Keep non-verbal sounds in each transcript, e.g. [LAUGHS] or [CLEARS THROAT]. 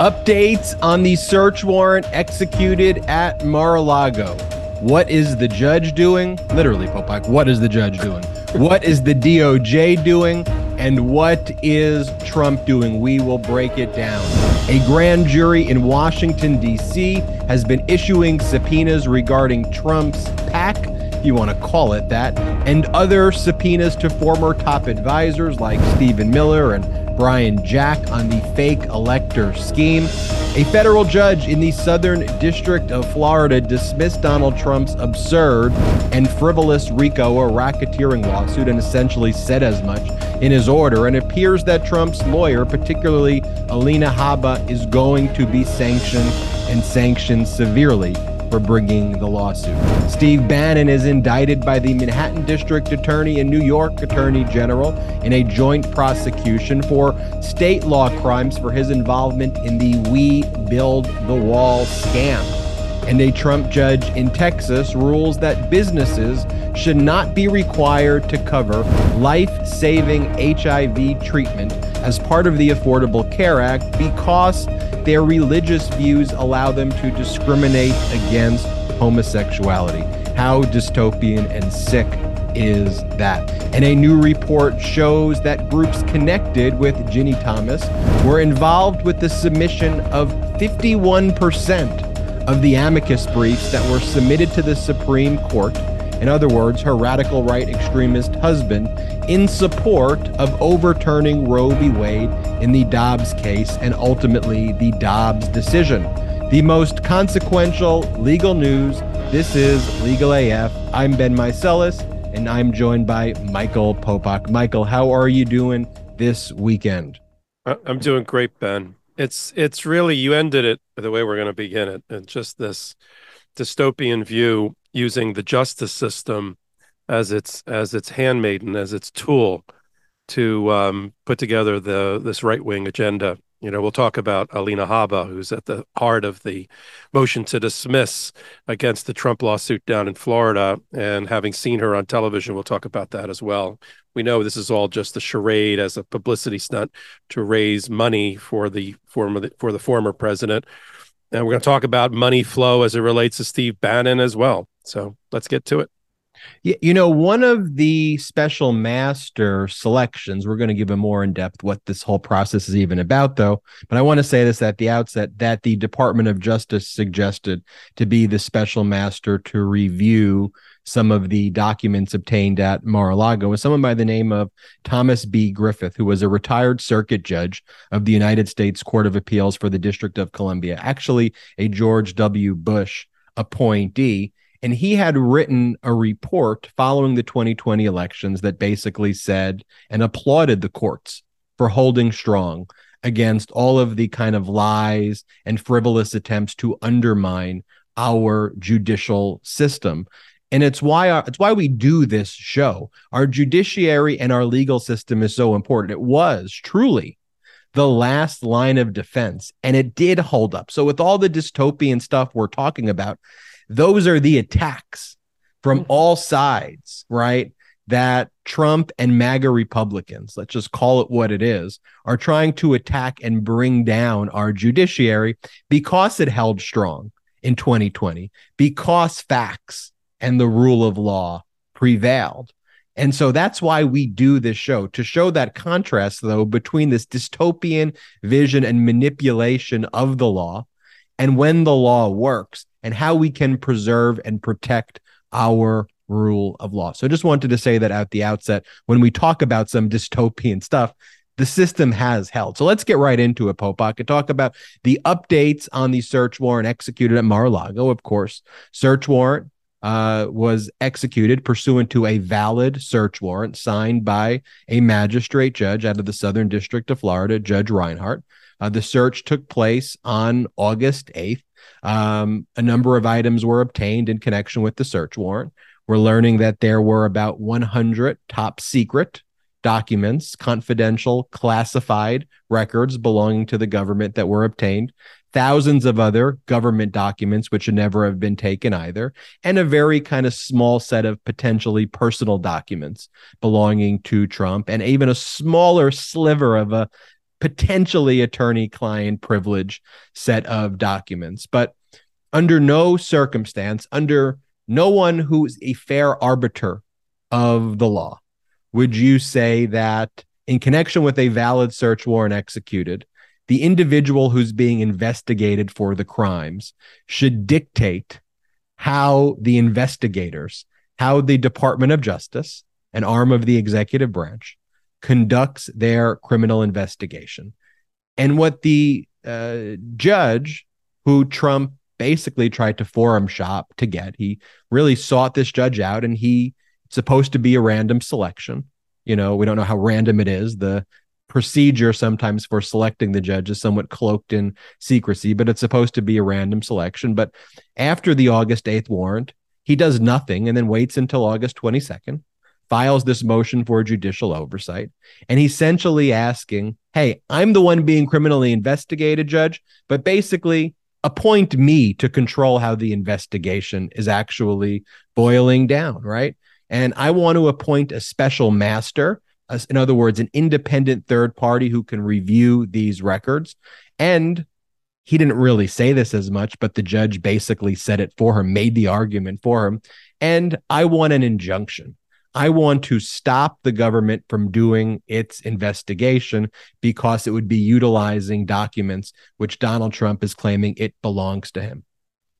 Updates on the search warrant executed at Mar a Lago. What is the judge doing? Literally, Popok, what is the judge doing? what is the DOJ doing? And what is Trump doing? We will break it down. A grand jury in Washington, D.C. has been issuing subpoenas regarding Trump's PAC, if you want to call it that, and other subpoenas to former top advisors like Stephen Miller and Brian Jack on the fake elector scheme. A federal judge in the Southern District of Florida dismissed Donald Trump's absurd and frivolous RICO or racketeering lawsuit and essentially said as much in his order. And it appears that Trump's lawyer, particularly Alina Habba, is going to be sanctioned and sanctioned severely for bringing the lawsuit. Steve Bannon is indicted by the Manhattan District Attorney and New York Attorney General in a joint prosecution for state law crimes for his involvement in the We Build the Wall scam. And a Trump judge in Texas rules that businesses should not be required to cover life saving HIV treatment as part of the Affordable Care Act because their religious views allow them to discriminate against homosexuality. How dystopian and sick is that? And a new report shows that groups connected with Ginni Thomas were involved with the submission of 51% of the amicus briefs that were submitted to the Supreme Court in other words, her radical right extremist husband, in support of overturning Roe v. Wade in the Dobbs case and ultimately the Dobbs decision. The most consequential legal news. This is Legal AF. I'm Ben Meiselas, and I'm joined by Michael Popok. Michael, how are you doing this weekend? I'm doing great, Ben. It's it's really you ended it the way we're going to begin it, and just this dystopian view using the justice system as its as its handmaiden, as its tool to um, put together the this right wing agenda. You know, we'll talk about Alina Habba, who's at the heart of the motion to dismiss against the Trump lawsuit down in Florida. And having seen her on television, we'll talk about that as well. We know this is all just a charade as a publicity stunt to raise money for the former for the former president. And we're going to talk about money flow as it relates to Steve Bannon as well. So let's get to it. Yeah, you know, one of the special master selections, we're going to give a more in depth what this whole process is even about, though. But I want to say this at the outset that the Department of Justice suggested to be the special master to review some of the documents obtained at Mar-a-Lago was someone by the name of Thomas B. Griffith, who was a retired circuit judge of the United States Court of Appeals for the District of Columbia, actually a George W. Bush appointee and he had written a report following the 2020 elections that basically said and applauded the courts for holding strong against all of the kind of lies and frivolous attempts to undermine our judicial system. And it's why our, it's why we do this show. Our judiciary and our legal system is so important. It was truly the last line of defense and it did hold up. So with all the dystopian stuff we're talking about those are the attacks from mm-hmm. all sides, right? That Trump and MAGA Republicans, let's just call it what it is, are trying to attack and bring down our judiciary because it held strong in 2020, because facts and the rule of law prevailed. And so that's why we do this show to show that contrast, though, between this dystopian vision and manipulation of the law and when the law works and how we can preserve and protect our rule of law. So I just wanted to say that at the outset when we talk about some dystopian stuff, the system has held. So let's get right into it, Popok, and talk about the updates on the search warrant executed at Mar-a-Lago. Of course, search warrant uh, was executed pursuant to a valid search warrant signed by a magistrate judge out of the Southern District of Florida, Judge Reinhart. Uh, the search took place on August 8th. Um, a number of items were obtained in connection with the search warrant. We're learning that there were about 100 top secret documents, confidential, classified records belonging to the government that were obtained, thousands of other government documents which should never have been taken either, and a very kind of small set of potentially personal documents belonging to Trump, and even a smaller sliver of a potentially attorney client privilege set of documents. But under no circumstance, under no one who's a fair arbiter of the law, would you say that in connection with a valid search warrant executed, the individual who's being investigated for the crimes should dictate how the investigators, how the Department of Justice, an arm of the executive branch, conducts their criminal investigation. And what the uh, judge who Trump basically tried to forum shop to get, he really sought this judge out and he supposed to be a random selection. You know, we don't know how random it is. The procedure sometimes for selecting the judge is somewhat cloaked in secrecy, but it's supposed to be a random selection. But after the August 8th warrant, he does nothing and then waits until August 22nd, files this motion for judicial oversight, and he's essentially asking, Hey, I'm the one being criminally investigated, judge, but basically appoint me to control how the investigation is actually boiling down, right? And I want to appoint a special master, in other words, an independent third party who can review these records. And he didn't really say this as much, but the judge basically said it for him, made the argument for him. And I want an injunction. I want to stop the government from doing its investigation because it would be utilizing documents which Donald Trump is claiming it belongs to him.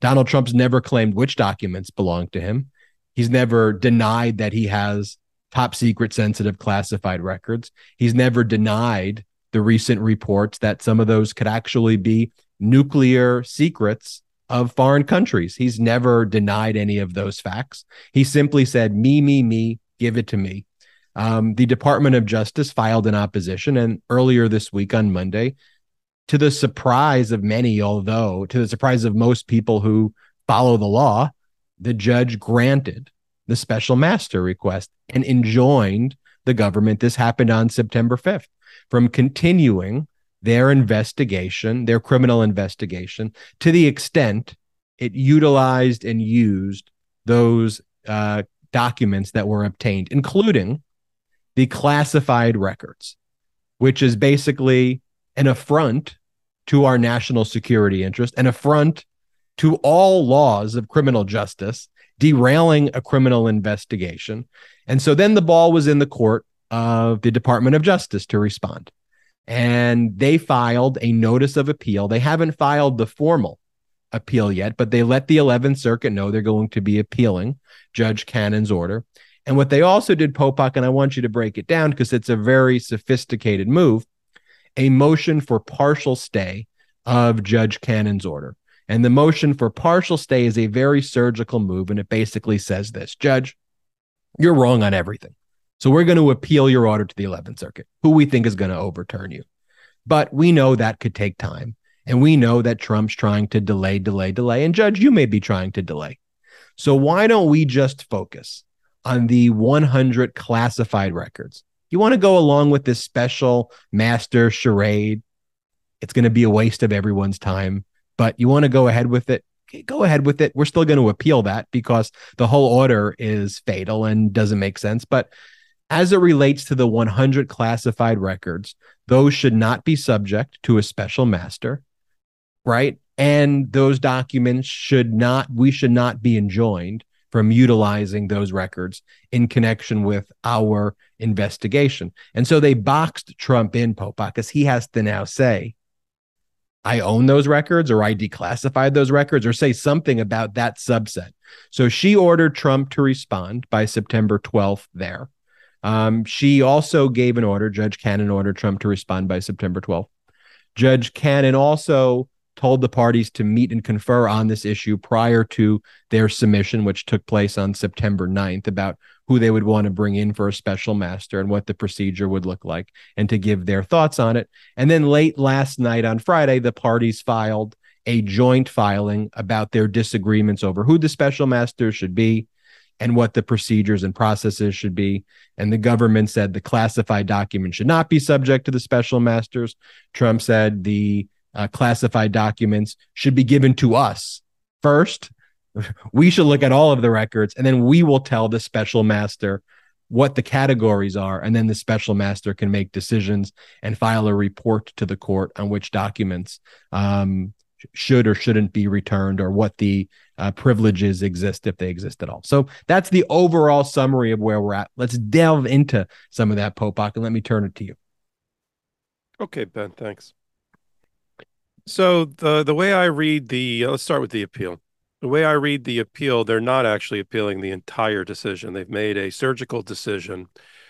Donald Trump's never claimed which documents belong to him. He's never denied that he has top secret sensitive classified records. He's never denied the recent reports that some of those could actually be nuclear secrets of foreign countries. He's never denied any of those facts. He simply said, me, me, me, give it to me. Um, the Department of Justice filed an opposition, and earlier this week on Monday, to the surprise of many, although to the surprise of most people who follow the law, the judge granted the special master request and enjoined the government. This happened on September 5th from continuing their investigation, their criminal investigation, to the extent it utilized and used those uh, documents that were obtained, including the classified records, which is basically an affront to our national security interest, an affront to all laws of criminal justice, derailing a criminal investigation. And so then the ball was in the court of the Department of Justice to respond. And they filed a notice of appeal. They haven't filed the formal appeal yet, but they let the 11th Circuit know they're going to be appealing Judge Cannon's order. And what they also did, Popok, and I want you to break it down because it's a very sophisticated move a motion for partial stay of Judge Cannon's order. And the motion for partial stay is a very surgical move. And it basically says this Judge, you're wrong on everything. So we're going to appeal your order to the 11th Circuit, who we think is going to overturn you. But we know that could take time. And we know that Trump's trying to delay, delay, delay. And Judge, you may be trying to delay. So why don't we just focus on the 100 classified records? You want to go along with this special master charade? It's going to be a waste of everyone's time but you want to go ahead with it go ahead with it we're still going to appeal that because the whole order is fatal and doesn't make sense but as it relates to the 100 classified records those should not be subject to a special master right and those documents should not we should not be enjoined from utilizing those records in connection with our investigation and so they boxed trump in pope because he has to now say I own those records or I declassified those records or say something about that subset. So she ordered Trump to respond by September 12th there. Um, she also gave an order, Judge Cannon ordered Trump to respond by September 12th. Judge Cannon also told the parties to meet and confer on this issue prior to their submission, which took place on September 9th, about who they would want to bring in for a special master and what the procedure would look like and to give their thoughts on it. And then late last night on Friday, the parties filed a joint filing about their disagreements over who the special master should be and what the procedures and processes should be. And the government said the classified document should not be subject to the special masters. Trump said the uh, classified documents should be given to us first [LAUGHS] we should look at all of the records and then we will tell the special master what the categories are, and then the special master can make decisions and file a report to the court on which documents um, should or shouldn't be returned or what the uh, privileges exist if they exist at all. So that's the overall summary of where we're at. Let's delve into some of that, Popok, and let me turn it to you. Okay, Ben, thanks. So the the way I read the let's start with the appeal. The way I read the appeal, they're not actually appealing the entire decision. They've made a surgical decision,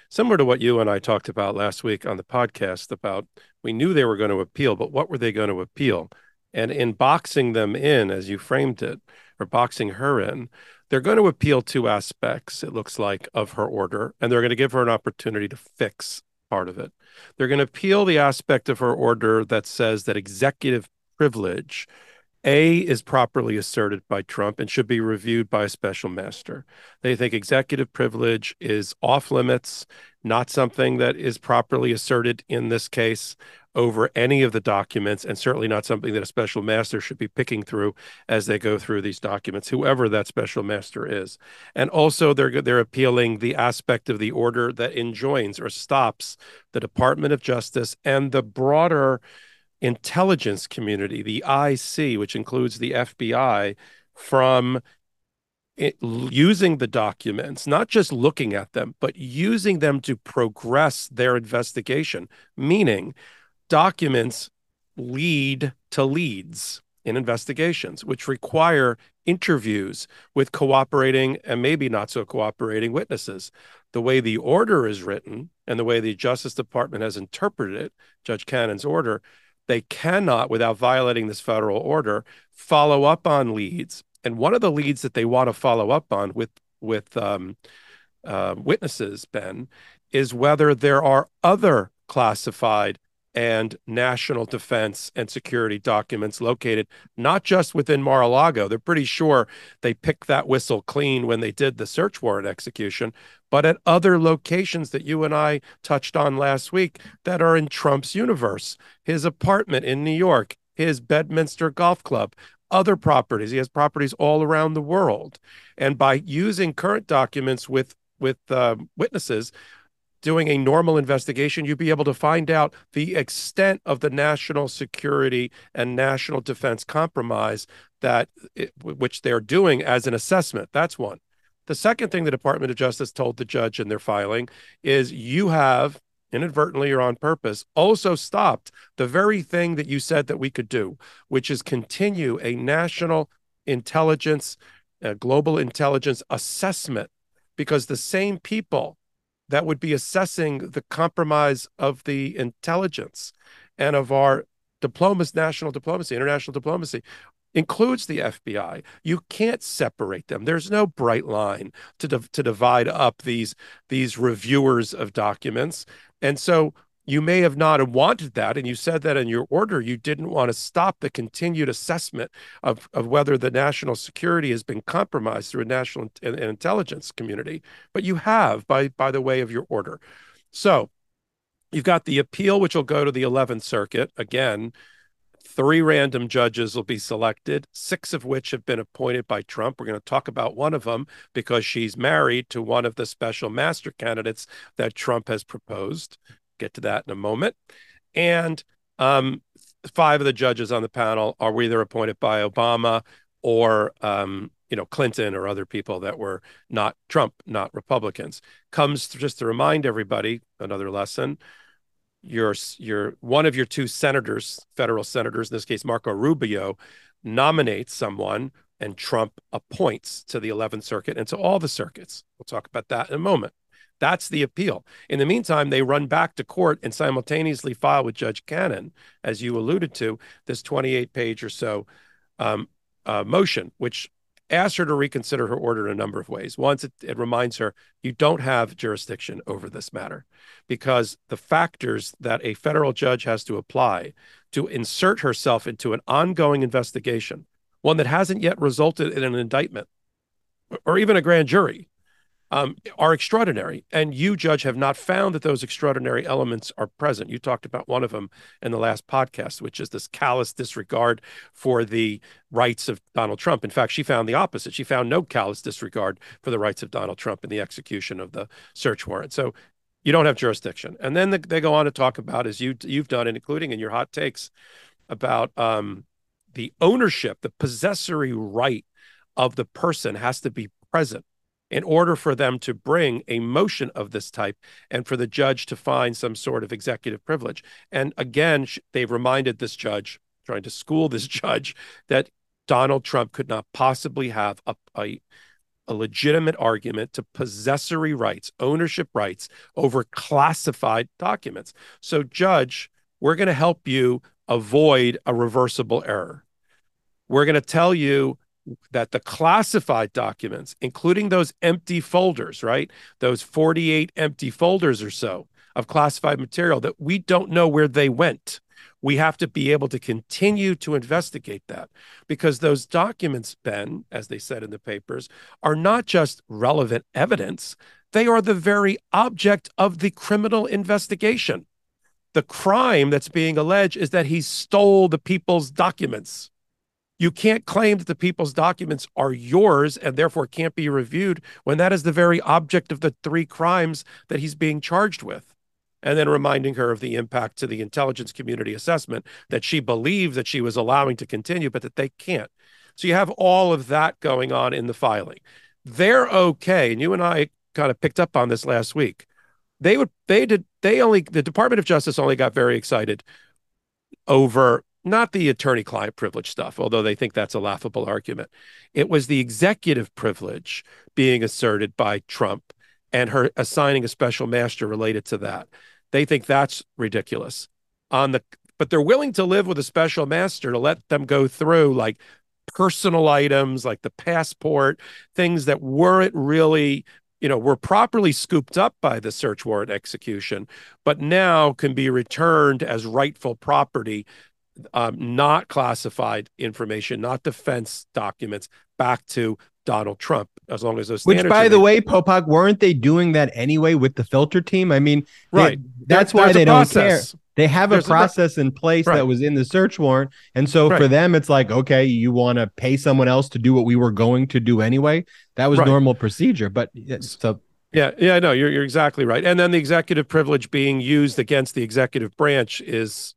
similar to what you and I talked about last week on the podcast about we knew they were going to appeal, but what were they going to appeal? And in boxing them in, as you framed it, or boxing her in, they're going to appeal two aspects, it looks like, of her order, and they're going to give her an opportunity to fix part of it. They're going to appeal the aspect of her order that says that executive privilege a is properly asserted by Trump and should be reviewed by a special master. They think executive privilege is off limits, not something that is properly asserted in this case over any of the documents, and certainly not something that a special master should be picking through as they go through these documents, whoever that special master is. And also, they're they're appealing the aspect of the order that enjoins or stops the Department of Justice and the broader intelligence community, the IC, which includes the FBI, from it, using the documents, not just looking at them, but using them to progress their investigation, meaning documents lead to leads in investigations, which require interviews with cooperating and maybe not so cooperating witnesses. The way the order is written and the way the Justice Department has interpreted it, Judge Cannon's order, they cannot, without violating this federal order, follow up on leads. And one of the leads that they want to follow up on with with um, uh, witnesses, Ben, is whether there are other classified and national defense and security documents located not just within Mar-a-Lago. They're pretty sure they picked that whistle clean when they did the search warrant execution, but at other locations that you and I touched on last week that are in Trump's universe. His apartment in New York, his Bedminster Golf Club, other properties. He has properties all around the world. And by using current documents with with uh, witnesses, doing a normal investigation, you'd be able to find out the extent of the national security and national defense compromise that eh, it, which they're doing as an assessment. That's one. The second thing the Department of Justice told the judge in their filing is you have inadvertently or on purpose also stopped the very thing that you said that we could do, which is continue a national intelligence, a global intelligence assessment because the same people that would be assessing the compromise of the intelligence and of our diplomacy, national diplomacy, international diplomacy, includes the FBI. You can't separate them. There's no bright line to to divide up these these reviewers of documents. And so you may have not wanted that, and you said that in your order. You didn't want to stop the continued assessment of, of whether the national security has been compromised through a national and intelligence community, but you have by by the way of your order. So you've got the appeal, which will go to the 11th Circuit again. Three random judges will be selected, six of which have been appointed by Trump. We're going to talk about one of them because she's married to one of the special master candidates that Trump has proposed. Get to that in a moment. And um, five of the judges on the panel are either appointed by Obama or um, you know Clinton or other people that were not Trump, not Republicans. Comes just to remind everybody another lesson. Your your one of your two senators, federal senators, in this case Marco Rubio, nominates someone and Trump appoints to the 11th Circuit and to all the circuits. We'll talk about that in a moment. That's the appeal. In the meantime, they run back to court and simultaneously file with Judge Cannon, as you alluded to, this 28 page or so um, uh, motion, which asks her to reconsider her order in a number of ways. Once it, it reminds her you don't have jurisdiction over this matter because the factors that a federal judge has to apply to insert herself into an ongoing investigation, one that hasn't yet resulted in an indictment or even a grand jury, um, are extraordinary. And you, Judge, have not found that those extraordinary elements are present. You talked about one of them in the last podcast, which is this callous disregard for the rights of Donald Trump. In fact, she found the opposite. She found no callous disregard for the rights of Donald Trump in the execution of the search warrant. So you don't have jurisdiction. And then the, they go on to talk about, as you you've done, and including in your hot takes, about um, the ownership, the possessory right of the person has to be present in order for them to bring a motion of this type and for the judge to find some sort of executive privilege. And again, they've reminded this judge, trying to school this [LAUGHS] judge, that Donald Trump could not possibly have a, a, a legitimate argument to possessory rights, ownership rights over classified documents. So, judge, we're going to help you avoid a reversible error. We're going to tell you that the classified documents, including those empty folders, right? Those 48 empty folders or so of classified material that we don't know where they went. We have to be able to continue to investigate that because those documents, Ben, as they said in the papers, are not just relevant evidence, they are the very object of the criminal investigation. The crime that's being alleged is that he stole the people's documents. You can't claim that the people's documents are yours and therefore can't be reviewed when that is the very object of the three crimes that he's being charged with. And then reminding her of the impact to the intelligence community assessment that she believed that she was allowing to continue, but that they can't. So you have all of that going on in the filing. They're okay. And you and I kind of picked up on this last week. They would, they did, they only, the Department of Justice only got very excited over not the attorney client privilege stuff, although they think that's a laughable argument. It was the executive privilege being asserted by Trump and her assigning a special master related to that. They think that's ridiculous. On the but they're willing to live with a special master to let them go through like personal items like the passport, things that weren't really you know, were properly scooped up by the search warrant execution, but now can be returned as rightful property um, not classified information, not defense documents, back to Donald Trump, as long as those. Which, by the way, Popok, weren't they doing that anyway with the filter team? I mean, right. They, that's there, why they don't care. They have there's a process a, in place right. that was in the search warrant, and so right. for them, it's like, okay, you want to pay someone else to do what we were going to do anyway. That was right. normal procedure, but so yeah, yeah, no, you're you're exactly right. And then the executive privilege being used against the executive branch is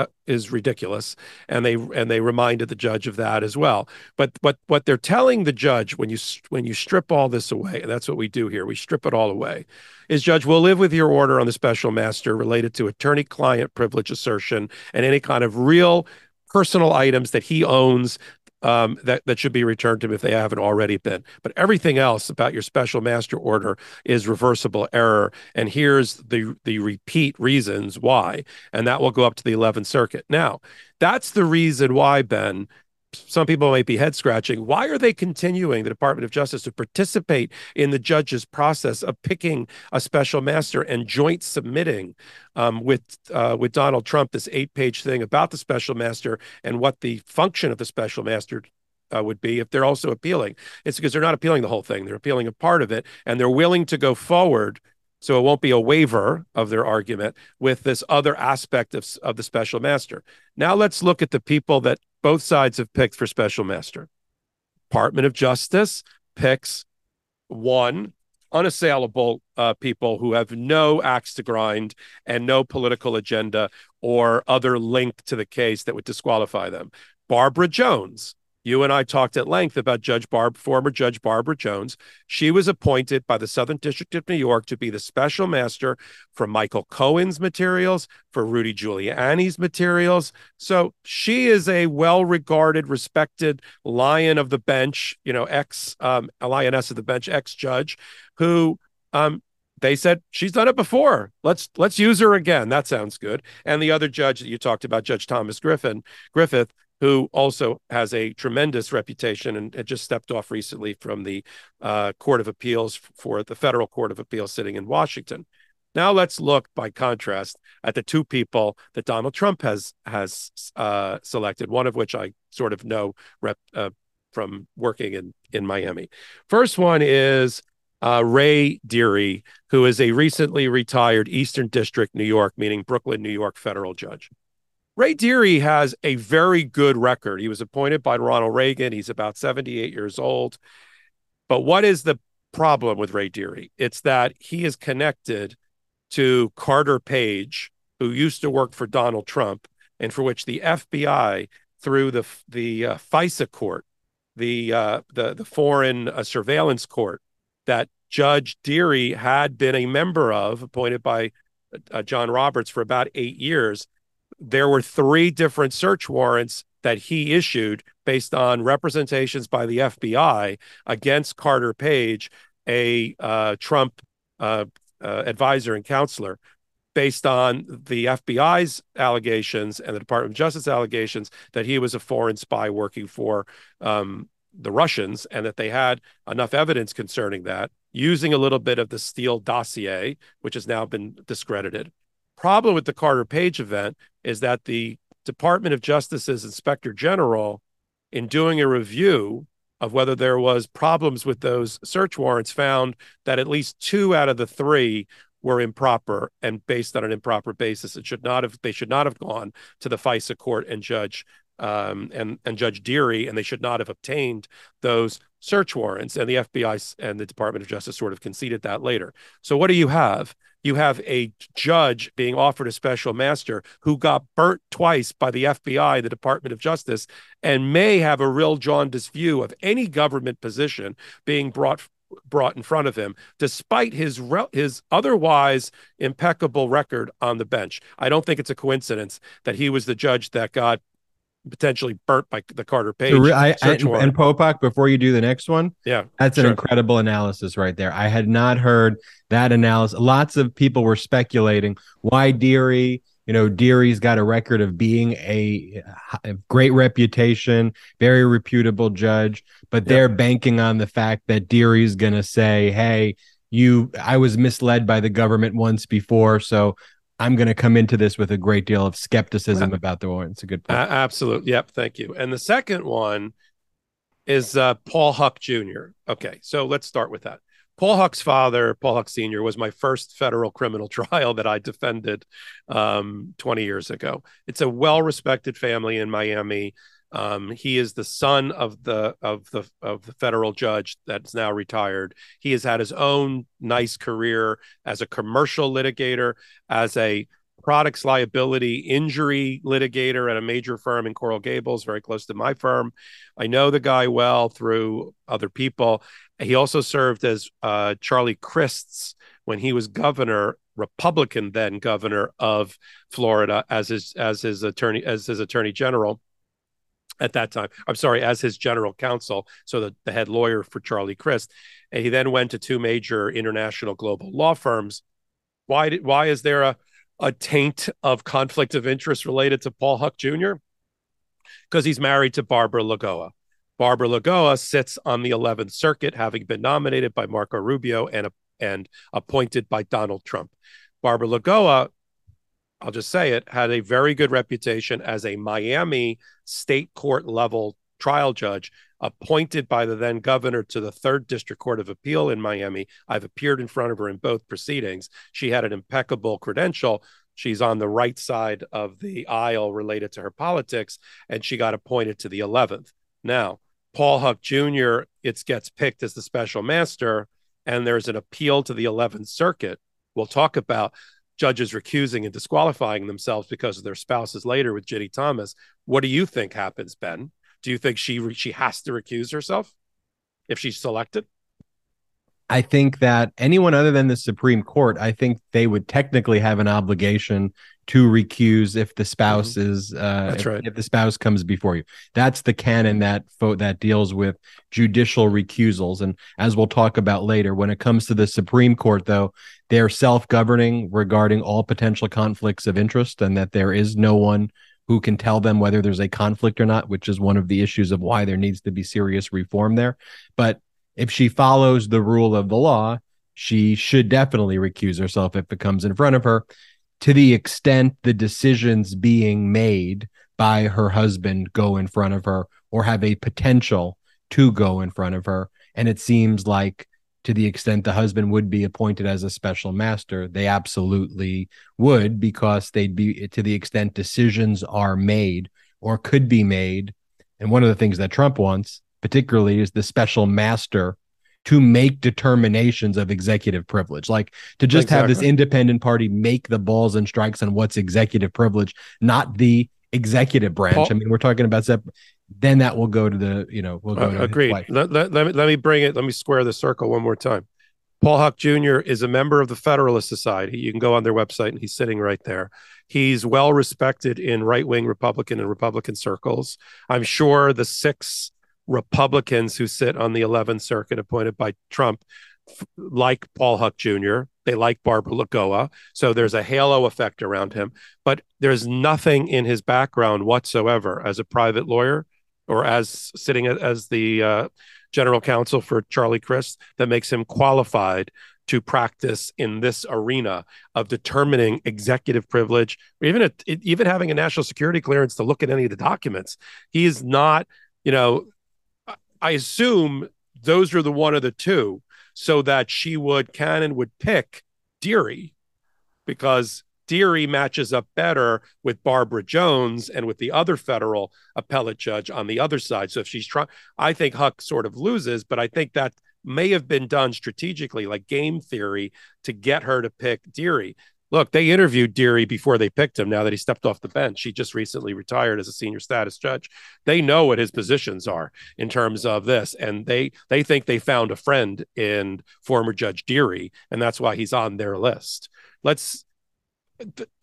uh, is ridiculous. And they and they reminded the judge of that as well. But what what they're telling the judge when you when you strip all this away and that's what we do here we strip it all away is judge we'll live with your order on the special master related to attorney client privilege assertion and any kind of real personal items that he owns um, that that should be returned to them if they haven't already been. But everything else about your special master order is reversible error. And here's the the repeat reasons why, and that will go up to the 11th Circuit. Now, that's the reason why Ben some people might be head scratching. Why are they continuing the Department of Justice to participate in the judge's process of picking a special master and joint submitting um, with uh, with Donald Trump this eight page thing about the special master and what the function of the special master uh, would be if they're also appealing? It's because they're not appealing the whole thing; they're appealing a part of it, and they're willing to go forward so it won't be a waiver of their argument with this other aspect of, of the special master. Now let's look at the people that both sides have picked for special master. Department of Justice picks one unassailable uh, people who have no axe to grind and no political agenda or other link to the case that would disqualify them. Barbara Jones, you and I talked at length about Judge Barb, former Judge Barbara Jones. She was appointed by the Southern District of New York to be the special master for Michael Cohen's materials, for Rudy Giuliani's materials. So she is a well-regarded, respected lion of the bench, you know, ex um, lioness of the bench, ex judge, who um, they said she's done it before. Let's let's use her again. That sounds good. And the other judge that you talked about, Judge Thomas Griffin Griffith, who also has a tremendous reputation and had just stepped off recently from the uh, Court of Appeals for the Federal Court of Appeals sitting in Washington. Now let's look, by contrast, at the two people that Donald Trump has has uh, selected. One of which I sort of know rep, uh, from working in in Miami. First one is uh, Ray Dearie, who is a recently retired Eastern District, New York, meaning Brooklyn, New York federal judge. Ray Dearie has a very good record. He was appointed by Ronald Reagan. He's about 78 years old. But what is the problem with Ray Dearie? It's that he is connected to Carter Page, who used to work for Donald Trump, and for which the FBI, through the the uh, FISA court, the uh, the the foreign uh, surveillance court, that Judge Dearie had been a member of, appointed by uh, John Roberts for about eight years. There were three different search warrants that he issued based on representations by the FBI against Carter Page, a uh, Trump uh, uh, advisor and counselor, based on the FBI's allegations and the Department of Justice allegations that he was a foreign spy working for um, the Russians and that they had enough evidence concerning that, using a little bit of the Steele dossier, which has now been discredited. Problem with the Carter Page event is that the Department of Justice's Inspector General, in doing a review of whether there was problems with those search warrants, found that at least two out of the three were improper and based on an improper basis. It should not have they should not have gone to the FISA court and judge um, and and Judge Dearie, and they should not have obtained those search warrants. And the FBI and the Department of Justice sort of conceded that later. So what do you have? You have a judge being offered a special master who got burnt twice by the FBI, the Department of Justice, and may have a real jaundiced view of any government position being brought brought in front of him, despite his his otherwise impeccable record on the bench. I don't think it's a coincidence that he was the judge that got potentially burnt by the Carter Page. I, I, and, and Popok, before you do the next one, yeah, that's an incredible analysis right there. I had not heard that analysis. Lots of people were speculating why Dearie. You know, Dearie's got a record of being a, a great reputation, very reputable judge, but they're banking on the fact that Dearie's going to say, "Hey, you, I was misled by the government once before, so I'm going to come into this with a great deal of skepticism about the warrant. It's a good point. Uh, absolutely. Yep. Thank you. And the second one is uh, Paul Huck Jr. Okay. So let's start with that. Paul Huck's father, Paul Huck Sr., was my first federal criminal [LAUGHS] trial that I defended um, 20 years ago. It's a well respected family in Miami. Um, he is the son of the of the of the federal judge that's now retired. He has had his own nice career as a commercial litigator, as a products liability injury litigator at a major firm in Coral Gables, very close to my firm. I know the guy well through other people. He also served as uh, Charlie Crist's when he was governor Republican then governor of Florida as his as his attorney as his attorney general at that time. I'm sorry, as his general counsel, so the, the head lawyer for Charlie Crist. And he then went to two major international global law firms. Why did, why is there a a taint of conflict of interest related to Paul Huck Jr.? Because he's married to Barbara Lagoa. Barbara Lagoa sits on the 11th Circuit, having been nominated by Marco Rubio and and appointed by Donald Trump. Barbara Lagoa I'll just say it, had a very good reputation as a Miami state court level trial judge appointed by the then governor to the third district court of appeal in Miami. I've appeared in front of her in both proceedings. She had an impeccable credential. She's on the right side of the aisle related to her politics, and she got appointed to the 11th. Now, Paul Huck Jr., it gets picked as the special master, and there's an appeal to the 11th Circuit. We'll talk about judges recusing and disqualifying themselves because of their spouses later with Ginni Thomas. What do you think happens, Ben? Do you think she she has to recuse herself if she's selected? I think that anyone other than the Supreme Court, I think they would technically have an obligation to recuse if the spouse mm-hmm. is uh That's if, right. if the spouse comes before you. That's the canon that fo- that deals with judicial recusals and as we'll talk about later when it comes to the Supreme Court though, they're self-governing regarding all potential conflicts of interest and that there is no one who can tell them whether there's a conflict or not, which is one of the issues of why there needs to be serious reform there. But if she follows the rule of the law, she should definitely recuse herself if it comes in front of her to the extent the decisions being made by her husband go in front of her or have a potential to go in front of her. And it seems like to the extent the husband would be appointed as a special master, they absolutely would because they'd be to the extent decisions are made or could be made. And one of the things that Trump wants, particularly, is the special master to make determinations of executive privilege. Like to just exactly. have this independent party make the balls and strikes on what's executive privilege, not the executive branch. Paul, I mean, we're talking about separate then that will go to the you know we'll go uh, agreed let, let, let, me, let me bring it let me square the circle one more time paul huck jr is a member of the federalist society you can go on their website and he's sitting right there he's well respected in right-wing republican and republican circles i'm sure the six republicans who sit on the 11th circuit appointed by trump like paul huck jr they like barbara lagoa so there's a halo effect around him but there's nothing in his background whatsoever as a private lawyer or as sitting as the uh, general counsel for Charlie Crist that makes him qualified to practice in this arena of determining executive privilege, even a, even having a national security clearance to look at any of the documents. He is not, you know, I assume those are the one of the two, so that she would Cannon would pick Dearie because Dearie matches up better with Barbara Jones and with the other federal appellate judge on the other side. So if she's trying, I think Huck sort of loses, but I think that may have been done strategically, like game theory, to get her to pick Dearie. Look, they interviewed Dearie before they picked him. Now that he stepped off the bench, he just recently retired as a senior status judge. They know what his positions are in terms of this, and they they think they found a friend in former Judge Dearie, and that's why he's on their list. Let's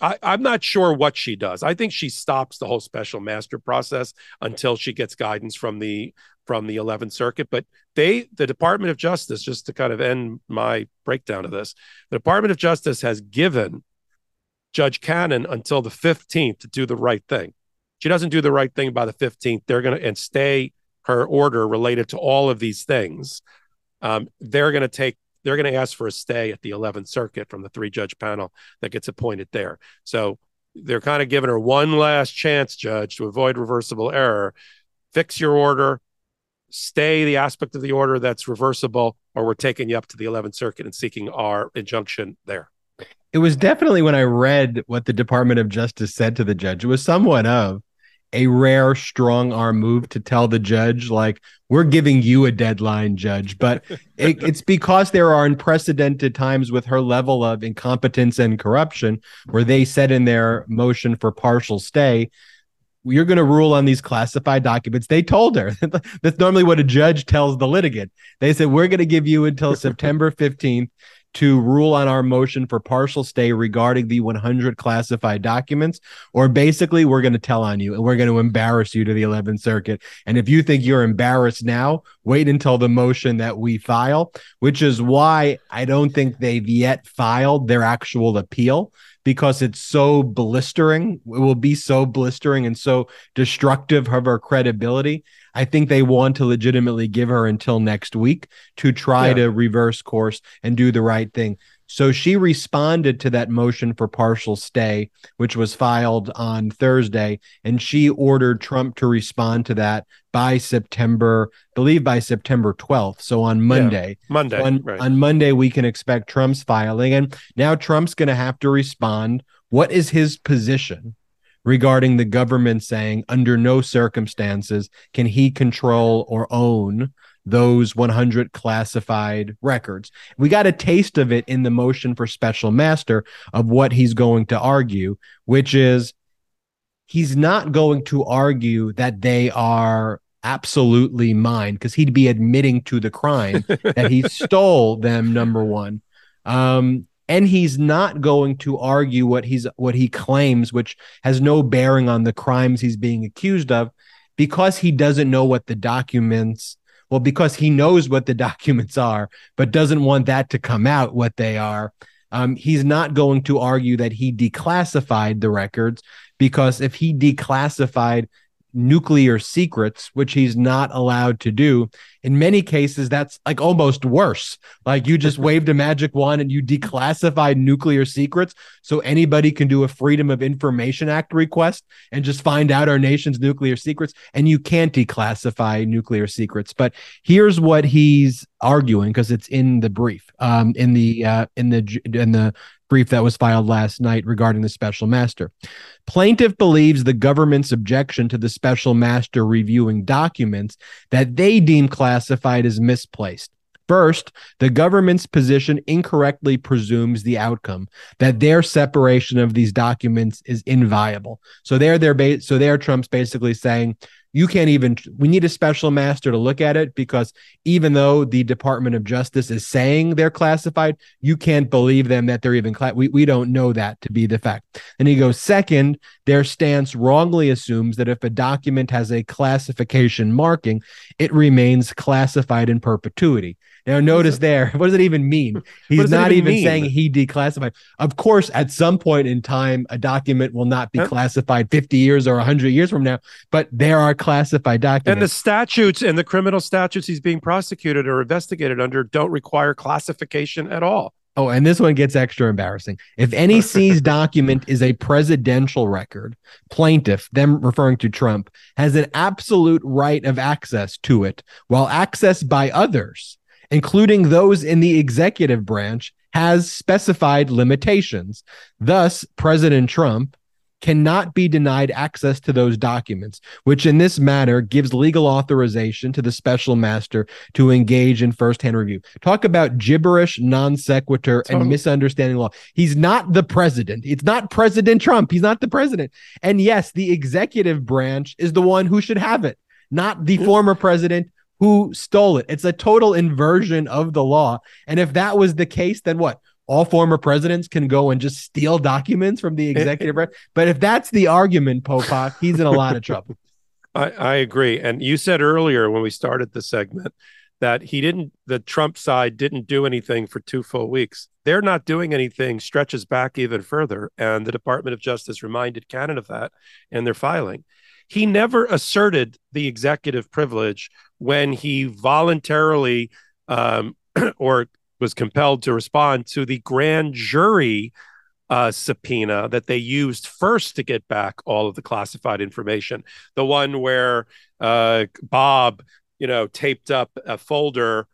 I, am not sure what she does. I think she stops the whole special master process until she gets guidance from the from the 11th Circuit. But they, the Department of Justice, just to kind of end my breakdown of this, the Department of Justice has given Judge Cannon until the 15th to do the right thing. She doesn't do the right thing by the 15th. They're going to and stay her order related to all of these things. Um, they're going to take they're going to ask for a stay at the 11th Circuit from the three judge panel that gets appointed there. So they're kind of giving her one last chance, Judge, to avoid reversible error. Fix your order, stay the aspect of the order that's reversible, or we're taking you up to the 11th Circuit and seeking our injunction there. It was definitely when I read what the Department of Justice said to the judge, it was somewhat of a rare strong arm move to tell the judge like we're giving you a deadline judge but [LAUGHS] it, it's because there are unprecedented times with her level of incompetence and corruption where they said in their motion for partial stay you're going to rule on these classified documents. They told her. [LAUGHS] That's normally what a judge tells the litigant. They said we're going to give you until [LAUGHS] september 15th to rule on our motion for partial stay regarding the 100 classified documents, or basically we're going to tell on you and we're going to embarrass you to the 11th Circuit. And if you think you're embarrassed now, wait until the motion that we file, which is why I don't think they've yet filed their actual appeal because it's so blistering. It will be so blistering and so destructive of her credibility I think they want to legitimately give her until next week to try yeah. to reverse course and do the right thing. So she responded to that motion for partial stay, which was filed on Thursday, and she ordered Trump to respond to that by September, I believe by September 12th. So on Monday, yeah, Monday, so on, right. on Monday, we can expect Trump's filing. And now Trump's going to have to respond. What is his position? regarding the government saying under no circumstances can he control or own those 100 classified records. We got a taste of it in the motion for special master of what he's going to argue, which is he's not going to argue that they are absolutely mine because he'd be admitting to the crime that he [LAUGHS] stole them number one um and he's not going to argue what he's what he claims which has no bearing on the crimes he's being accused of because he doesn't know what the documents well because he knows what the [LAUGHS] documents are but doesn't want that to come out what they are. Um, he's not going to argue that he declassified the records because if he declassified nuclear secrets, which he's not allowed to do. In many cases, that's like almost worse. Like you just [LAUGHS] waved a magic wand and you declassified nuclear secrets so anybody can do a Freedom of Information Act request and just find out our nation's nuclear secrets. And you can't declassify nuclear secrets. But here's what he's arguing because it's in the brief, um, in the uh, in the in the brief that was filed last night regarding the special master. Plaintiff believes the government's objection to the special master reviewing documents that they deem classified as misplaced. First, the government's position incorrectly presumes the outcome that their separation of these documents is inviolable. So they're ba- so there, Trump's basically saying you can't even we need a special master to look at it because even though the department of justice is saying they're classified you can't believe them that they're even cla- we, we don't know that to be the fact. And he goes second their stance wrongly assumes that if a document has a classification marking it remains classified in perpetuity now, notice there, [LAUGHS] what does it even mean? He's not even, even saying he declassified. Of course, at some point in time, a document will not be classified 50 years or 100 years from now, but there are classified documents. And the statutes and the criminal statutes he's being prosecuted or investigated under don't require classification at all. Oh, and this one gets extra embarrassing. If any [LAUGHS] seized document is a presidential record, plaintiff, them referring to Trump, has an absolute right of access to it, while access by others including those in the executive branch, has specified limitations. Thus, President Trump cannot be denied access to those documents, which in this matter gives legal authorization to the special master to engage in firsthand review. Talk about gibberish, non sequitur, and misunderstanding law. He's not the president. It's not President Trump. He's not the president. And yes, the executive branch is the one who should have it, not the former president who stole it. It's a total inversion of the law. And if that was the case, then what? All former presidents can go and just steal documents from the executive branch. But if that's the argument, Popok, he's in a lot of [LAUGHS] trouble. I, I agree. And you said earlier when we started the segment that he didn't, the Trump side didn't do anything for two full weeks. They're not doing anything stretches back even further. And the Department of Justice reminded Cannon of that in their filing. He never asserted the executive privilege when he voluntarily um, [CLEARS THROAT] or was compelled to respond to the grand jury uh, subpoena that they used first to get back all of the classified information. The one where uh, Bob, you know, taped up a folder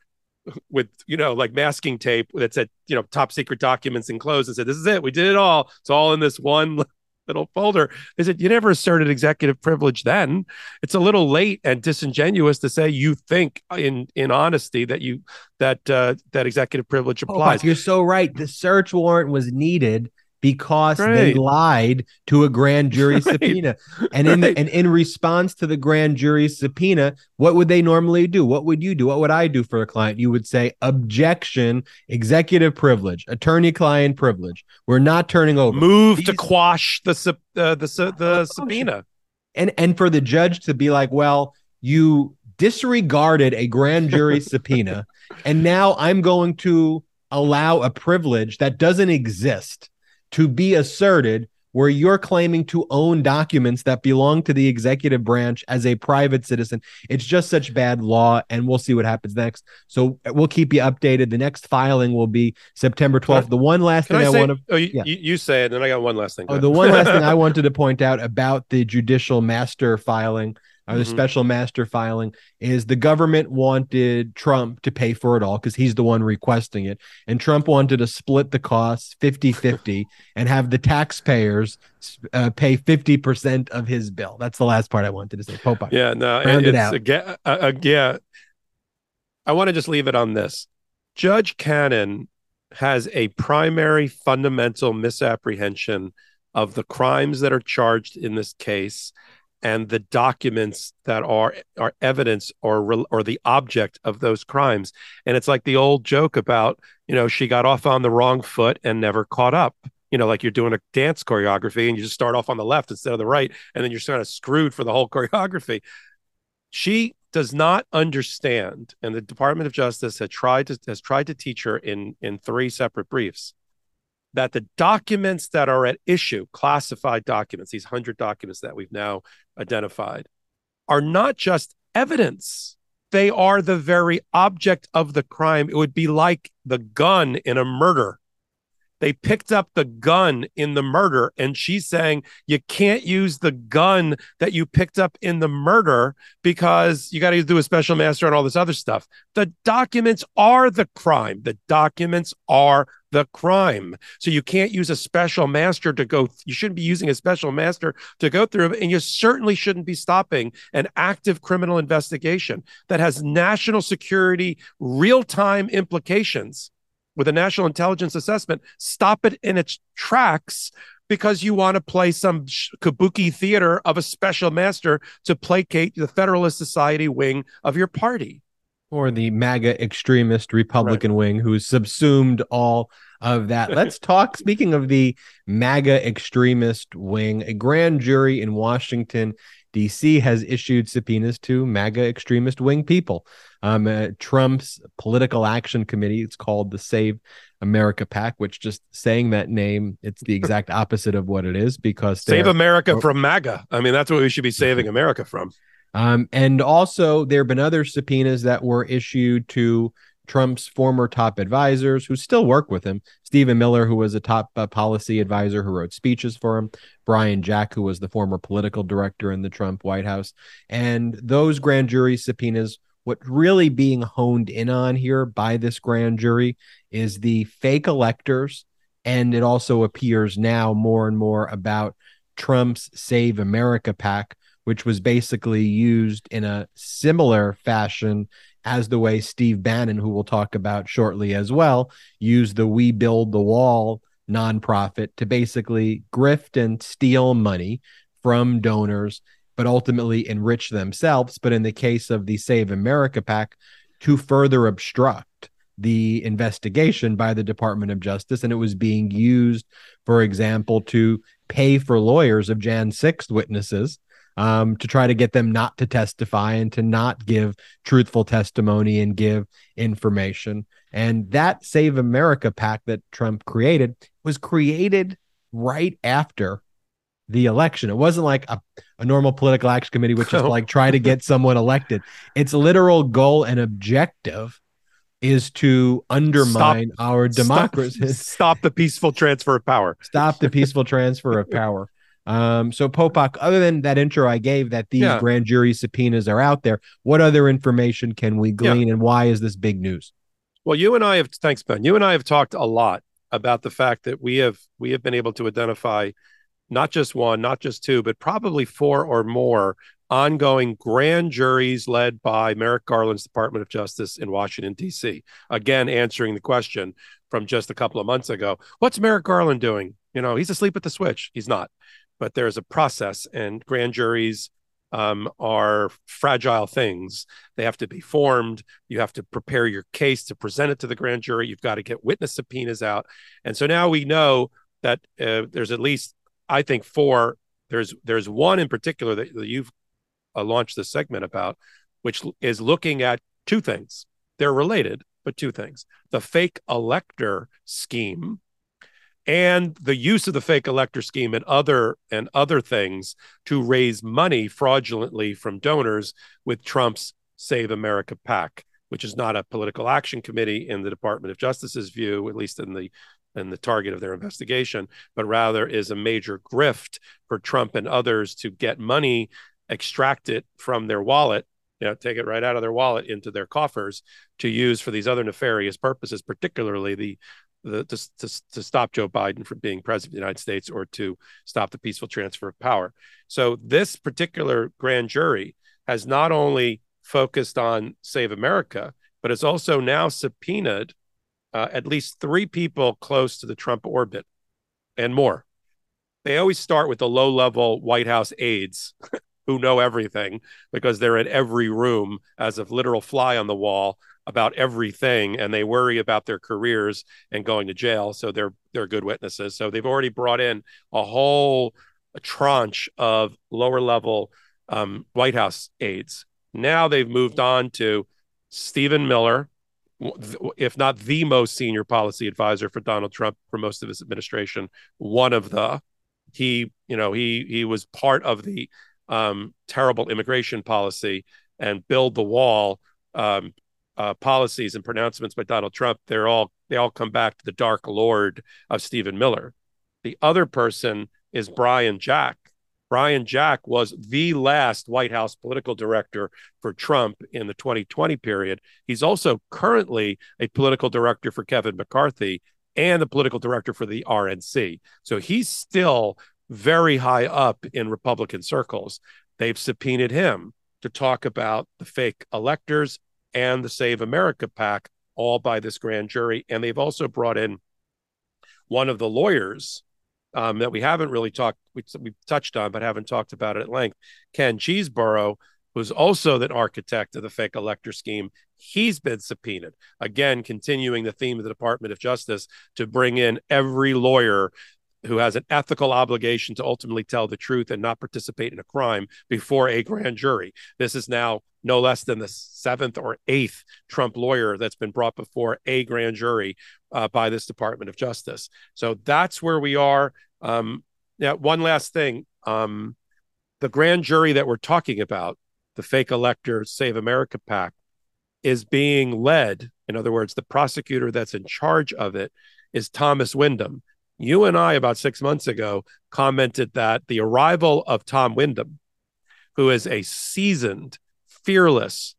with you know like masking tape that said you know top secret documents enclosed and said this is it we did it all it's all in this one little folder. They said, You never asserted executive privilege then. It's a little late and disingenuous to say you think in in honesty that you that uh, that executive privilege oh, applies. Oh, you're so right. The search warrant was needed because right. they lied to a grand [LAUGHS] jury right. subpoena. And in and in response to the grand jury subpoena, what would they normally do? What would you do? What would I do for a client? You would say objection, executive privilege, attorney-client privilege. We're not turning over. Move These, to quash the uh, the the subpoena. And and for the judge to be like, well, you disregarded a grand jury [LAUGHS] subpoena, and now I'm going to allow a privilege that doesn't exist to be asserted where you're claiming to own documents that belong to the executive branch as a private citizen. It's just such bad law, and we'll see what happens next. So we'll keep you updated. The next filing will be September 12th. The one last thing I, I want to. Oh, you, yeah. you, say it, and then I got one last thing. oh, the one last [LAUGHS] thing I wanted to point out about the judicial master filing or the mm-hmm. special master filing is the government wanted Trump to pay for it all because he's the one requesting it. And Trump wanted to split the costs 50 50 [LAUGHS] and have the taxpayers uh, pay 50% of his bill. That's the last part I wanted to say. Popeye. Yeah, no, Round it's, it out. Again, uh, uh, yeah. I want to just leave it on this. Judge Cannon has a primary fundamental misapprehension of the crimes that are charged in this case and the documents that are are evidence or or the object of those crimes. And it's like the old joke about you know she got off on the wrong foot and never caught up. You know like you're doing a dance choreography and you just start off on the left instead of the right and then you're sort of screwed for the whole [LAUGHS] choreography. She does not understand and the department of justice had tried to has tried to teach her in in three separate briefs that the documents that are at issue, classified documents, these 100 documents that we've now identified, are not just evidence. They are the very object of the crime. It would be like the gun in a murder. They picked up the gun in the murder, and she's saying you can't use the gun that you picked up in the murder because you got to do a special master and all this other stuff. The documents are the crime. The documents are the crime. So you can't use a special master to go, you shouldn't be using a special master to go through, and you certainly shouldn't be stopping an active criminal investigation that has national security, real time implications with a national intelligence assessment, stop it in its tracks because you want to play some kabuki theater of a special master to placate the Federalist Society wing of your party. Or the MAGA extremist Republican right. wing who's subsumed all of that. [LAUGHS] Let's talk. Speaking of the MAGA extremist wing, a grand jury in Washington, D.C. has issued subpoenas to MAGA extremist wing people um, uh, Trump's political action committee. It's called the Save America PAC, which just saying that name, it's the exact opposite of what it is because Save America from MAGA. I mean, that's what we should be saving [LAUGHS] America from. Um, and also, there have been other subpoenas that were issued to Trump's former top advisors who still work with him. Stephen Miller, who was a top uh, policy advisor who wrote speeches for him. Brian Jack, who was the former political director in the Trump White House. And those grand jury subpoenas what really being honed in on here by this grand jury is the fake electors. And it also appears now more and more about Trump's Save America PAC, which was basically used in a similar fashion as the way Steve Bannon, who we'll talk about shortly as well, used the We Build the Wall nonprofit to basically grift and steal money from donors but ultimately enrich themselves. But in the case of the Save America PAC, to further obstruct the investigation by the Department of Justice. And it was being used, for example, to pay for lawyers of Jan 6th witnesses um, to try to get them not to testify and to not give truthful testimony and give information. And that Save America PAC that Trump created was created right after the election. It wasn't like a, a normal political action committee, which is like try to get [LAUGHS] someone elected. Its literal goal and objective is to undermine stop, our democracy. Stop, stop, the peaceful transfer of power. Stop the peaceful [LAUGHS] transfer of power. Um, so Popok, other than that intro I gave that these yeah. grand jury subpoenas are out there, what other information can we glean yeah. and why is this big news? Well, you and I have thanks, Ben. You and I have talked a lot about the fact that we have we have been able to identify not just one, not just two, but probably four or more ongoing grand juries led by Merrick Garland's Department of Justice in Washington, D.C. Again, answering the question from just a couple of months ago what's Merrick Garland doing? You know, he's asleep at the switch. He's not. But there's a process, and grand juries um, are fragile things. They have to be formed. You have to prepare your case to present it to the grand jury. You've got to get witness subpoenas out. And so now we know that uh, there's at least I think four. There's there's one in particular that, that you've uh, launched this segment about, which is looking at two things. They're related, but two things: the fake elector scheme and the use of the fake elector scheme and other and other things to raise money fraudulently from donors with Trump's Save America PAC, which is not a political action committee in the Department of Justice's view, at least in the and the target of their investigation, but rather is a major grift for Trump and others to get money, extract it from their wallet, you know, take it right out of their wallet into their coffers to use for these other nefarious purposes, particularly the the, to, to, to stop Joe Biden from being president of the United States or to stop the peaceful transfer of power. So this particular grand jury has not only focused on Save America, but has also now subpoenaed uh, at least three people close to the Trump orbit and more. They always start with the low level White House aides [LAUGHS] who know everything because they're in every room as a literal fly on the wall about everything and they worry about their careers and going to jail so they're they're good witnesses. So they've already brought in a whole tranche of lower level um, white house aides. Now they've moved on to stephen miller if not the most senior policy advisor for Donald Trump for most of his administration, one of the he, you know, he he was part of the um, terrible immigration policy and build the wall um, uh, policies and pronouncements by Donald Trump, they're all they all come back to the dark lord of Stephen Miller. The other person is Brian Jack. Brian Jack was the last White House political director for Trump in the 2020 period. He's also currently a political director for Kevin McCarthy and the political director for the RNC. So he's still very high up in Republican circles. They've subpoenaed him to talk about the fake electors and the Save America PAC, all by this grand jury. And they've also brought in one of the lawyers um, that we haven't really talked, we, we've touched on, but haven't talked about it at length, Ken Chesebro, who's also the architect of the fake elector scheme. He's been subpoenaed. Again, continuing the theme of the Department of Justice to bring in every lawyer who has an ethical obligation to ultimately tell the truth and not participate in a crime before a grand jury. This is now no less than the seventh or eighth Trump lawyer that's been brought before a grand jury uh, by this Department of Justice. So that's where we are. Um, now, one last thing um, the grand jury that we're talking about, the fake elector Save America PAC, is being led. In other words, the prosecutor that's in charge of it is Thomas Windom. You and I, about six months ago, commented that the arrival of Tom Windom, who is a seasoned fearless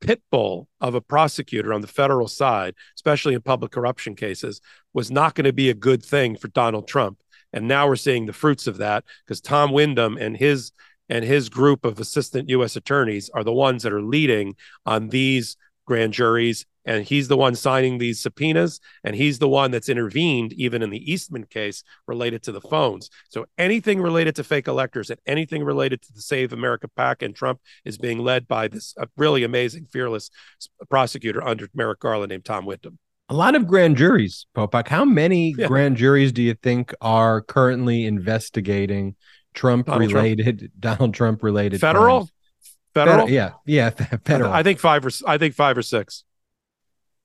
pit bull of a prosecutor on the federal side, especially in public corruption cases, was not going to be a good thing for Donald Trump. And now we're seeing the fruits of that because Tom Windom and his and his group of assistant U.S. attorneys are the ones that are leading on these grand juries and he's the one signing these subpoenas and he's the one that's intervened even in the eastman case related to the phones so anything related to fake electors and anything related to the save america pac and trump is being led by this uh, really amazing fearless prosecutor under merrick garland named tom windom a lot of grand juries popok how many yeah. grand juries do you think are currently investigating trump donald related trump. donald trump related federal crimes? Federal? yeah, yeah, [LAUGHS] federal. I think five or I think five or six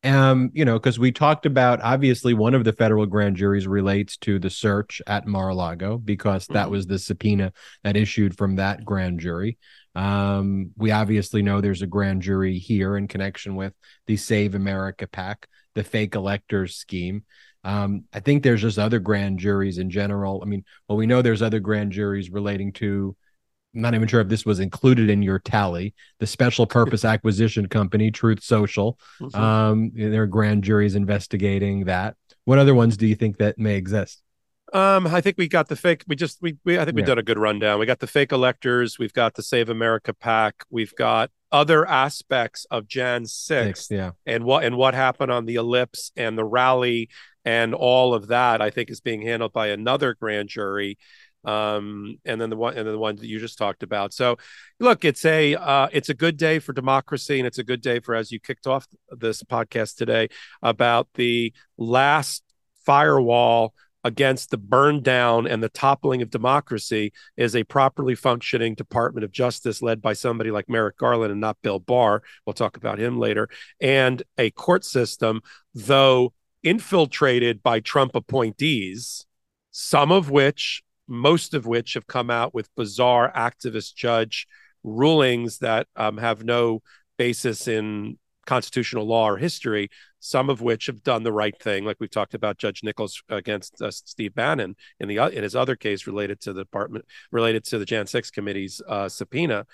um, you know, because we talked about obviously one of the federal grand juries relates to the search at Mar-a-Lago because that mm-hmm. was the subpoena that issued from that grand jury. Um, we obviously know there's a grand jury here in connection with the Save America PAC, the fake electors scheme. Um, I think there's just other grand juries in general. I mean, well, we know there's other grand juries relating to I'm not even sure if this was included in your tally. The special purpose [LAUGHS] acquisition company, Truth Social, mm-hmm. um, their grand juries investigating that. What other ones do you think that may exist? Um, I think we got the fake. We just we, we I think we yeah. did a good rundown. We got the fake electors. We've got the Save America PAC. We've got other aspects of Jan 6, Six, yeah, and what and what happened on the ellipse and the rally and all of that. I think is being handled by another grand jury um, and then the one and then the one that you just talked about. So, look, it's a uh, it's a good day for democracy, and it's a good day for as you kicked off this podcast today about the last firewall against the burn down and the toppling of democracy is a properly functioning Department of Justice led by somebody like Merrick Garland and not Bill Barr. We'll talk about him later, and a court system, though infiltrated by Trump appointees, some of which most of which have come out with bizarre activist judge rulings that um, have no basis in constitutional law or history, some of which have done the right thing, like we've talked about Judge Nichols against uh, Steve Bannon in the in his other case related to the department related to the Jan 6 committee's uh, subpoena.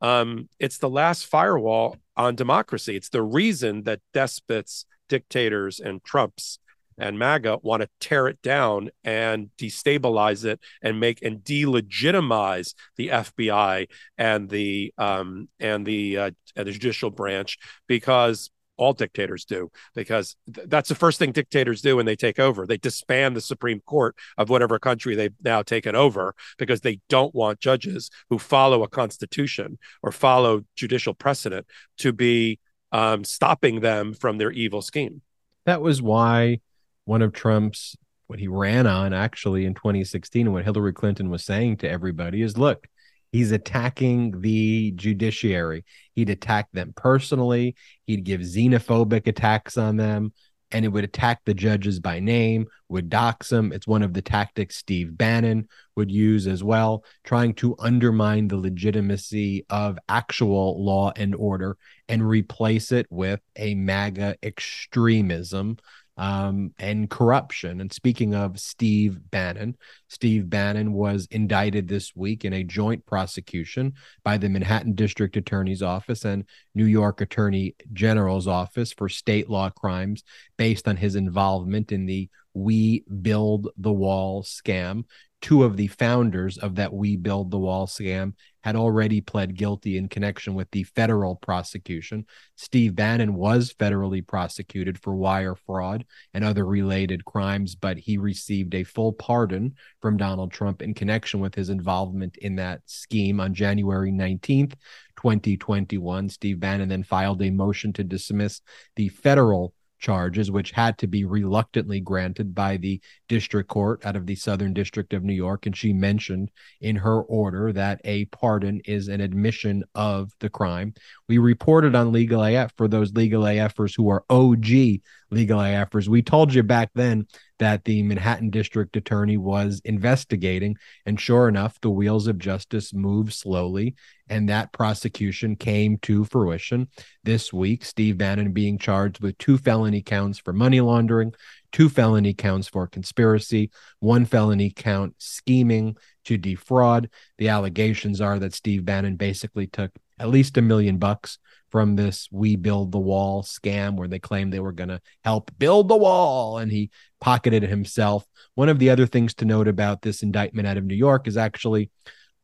Um, it's the last firewall on democracy. It's the reason that despots, dictators, and Trumps and MAGA want to tear it down and destabilize it and make and delegitimize the FBI and the um, and the uh, and the judicial branch because all dictators do because th- that's the first thing dictators do when they take over. They disband the supreme court of whatever country they've now taken over because they don't want judges who follow a constitution or follow judicial precedent to be um, stopping them from their evil scheme. That was why one of Trump's what he ran on actually in 2016 and what Hillary Clinton was saying to everybody is look, he's attacking the judiciary. He'd attack them personally, he'd give xenophobic attacks on them. and it would attack the judges by name, would dox them. It's one of the tactics Steve Bannon would use as well, trying to undermine the legitimacy of actual law and order and replace it with a MAGA extremism um, and corruption. And speaking of Steve Bannon, Steve Bannon was indicted this week in a joint prosecution by the Manhattan District Attorney's Office and New York Attorney General's Office for state law crimes based on his involvement in the We Build the Wall scam. Two of the founders of that We Build the Wall scam had already pled guilty in connection with the federal prosecution. Steve Bannon was federally prosecuted for wire fraud and other related crimes, but he received a full pardon from Donald Trump in connection with his involvement in that scheme on January 19th, 2021. Steve Bannon then filed a motion to dismiss the federal charges, which had to be reluctantly granted by the district court out of the Southern District of New York. And she mentioned in her order that a pardon is an admission of the crime. We reported on Legal AF for those Legal AFers who are OG Legal AFers. We told you back then that the Manhattan District Attorney was investigating. And sure enough, the wheels of justice move slowly. And that prosecution came to fruition this week. Steve Bannon being charged with two felony counts for money laundering, two felony counts for conspiracy, one felony count scheming to defraud. The allegations are that Steve Bannon basically took at least a million bucks from this we build the wall scam where they claimed they were going to help build the wall and he pocketed it himself. One of the other things to note about this indictment out of new york is actually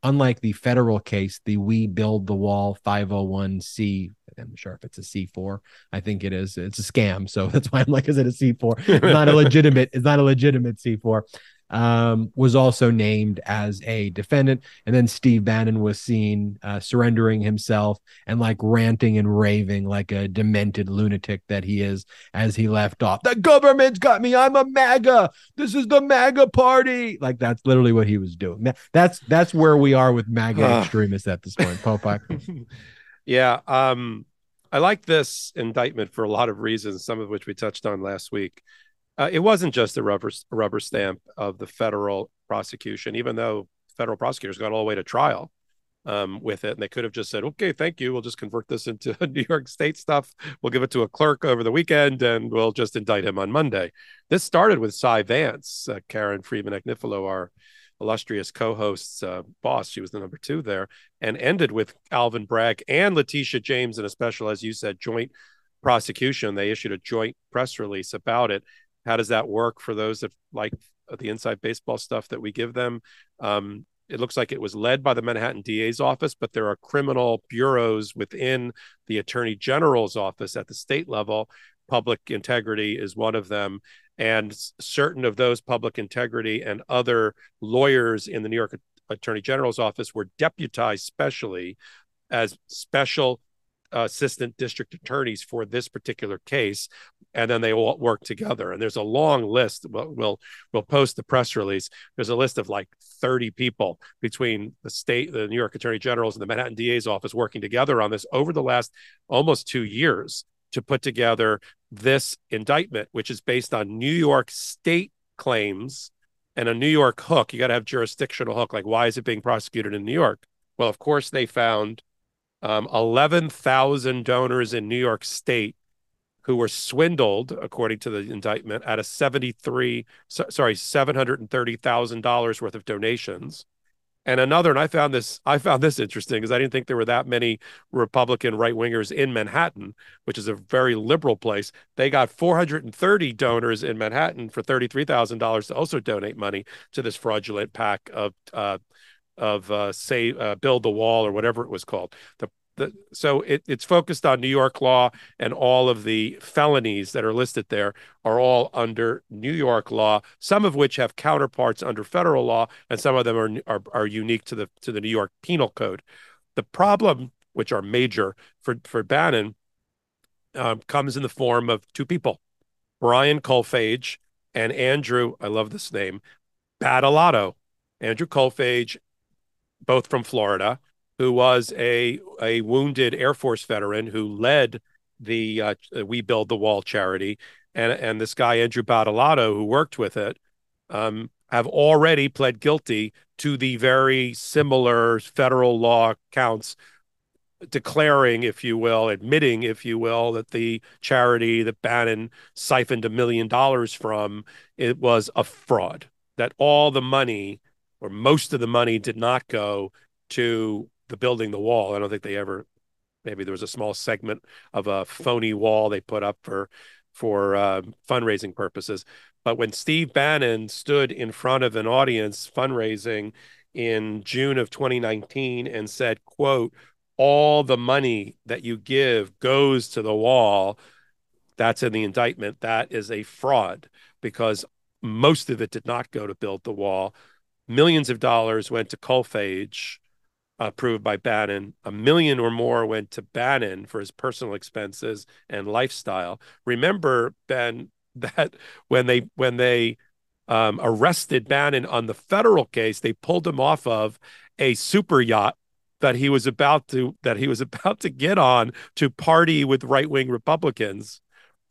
unlike the federal case the we build the wall 501c i'm sure if it's a c4 i think it is it's a scam so [LAUGHS] that's why i'm like is it a c4 it's not a [LAUGHS] legitimate it's not a legitimate c4 um, was also named as a defendant. And then Steve Bannon was seen uh, surrendering himself and like ranting and raving like a demented lunatic that he is as he left off. The government's got me. I'm a MAGA. This is the MAGA party. Like that's literally what he was doing. That's that's where we are with MAGA extremists at this point. Popeye. [LAUGHS] yeah. Um, I like this indictment for a lot of reasons, some of which we touched on last week. Uh, it wasn't just a rubber rubber stamp of the federal prosecution, even though federal prosecutors got all the way to trial um, with it, and they could have just said, "Okay, thank you. We'll just convert this into [LAUGHS] New York State stuff. We'll give it to a clerk over the weekend, and we'll just indict him on Monday." This started with Cy Vance, uh, Karen Friedman Agnifilo, our illustrious co-host's uh, boss. She was the number two there, and ended with Alvin Bragg and Letitia James in a special, as you said, joint prosecution. They issued a joint press release about it how does that work for those that like the inside baseball stuff that we give them? Um, it looks like it was led by the Manhattan DA's office, but there are criminal bureaus within the Attorney General's office at the state level. Public integrity is one of them. And certain of those public integrity and other lawyers in the New York Attorney General's office were deputized specially as special assistant district attorneys for this particular case and then they all work together. And there's a long list we'll, we'll we'll post the press release. There's a list of like 30 people between the state the new york attorney generals and the manhattan da's office working together on this over the last almost two years to put together this indictment which is based on new york state claims and a new york hook. You got to have jurisdictional hook like why is it being prosecuted in new york? Well of course they found um, 11,000 donors in New York State who were swindled, according to the indictment, at a 73, so, sorry, $730,000 worth of donations. And another, and I found this, I found this interesting because I didn't think there were that many Republican right wingers in Manhattan, which is a very liberal place. They got 430 donors in Manhattan for $33,000 to also donate money to this fraudulent pack of uh, of uh, say uh, build the wall or whatever it was called. The, the so it, it's focused on New York law, and all of the felonies that are listed there are all under New York law. Some of which have counterparts under federal law, and some of them are are, are unique to the to the New York Penal Code. The problem, which are major for for Bannon, um, comes in the form of two people, Brian Kolfage and Andrew. I love this name, Badolato. Andrew Kolfage both from Florida, who was a a wounded Air Force veteran who led the uh, We Build the Wall charity. and and this guy Andrew Badolato, who worked with it, um, have already pled guilty to the very similar federal law counts declaring, if you will, admitting, if you will, that the charity that Bannon siphoned a million dollars from it was a fraud. That all the money, or most of the money, did not go to the building the wall. I don't think they ever. Maybe there was a small segment of a phony wall they put up for for uh, fundraising purposes. But when Steve Bannon stood in front of an audience fundraising in June of 2019 and said, "quote all the money that you give goes to the wall, that's in the indictment. That is a fraud because most of it did not go to build the wall. Millions of dollars went to Kolfage, approved by Bannon. A million or more went to Bannon for his personal expenses and lifestyle. Remember, Ben, [LAUGHS] that when they when they um, arrested Bannon on the federal case, they pulled him off of a super yacht that he was about to that he was [LAUGHS] about to get on to party with right-wing Republicans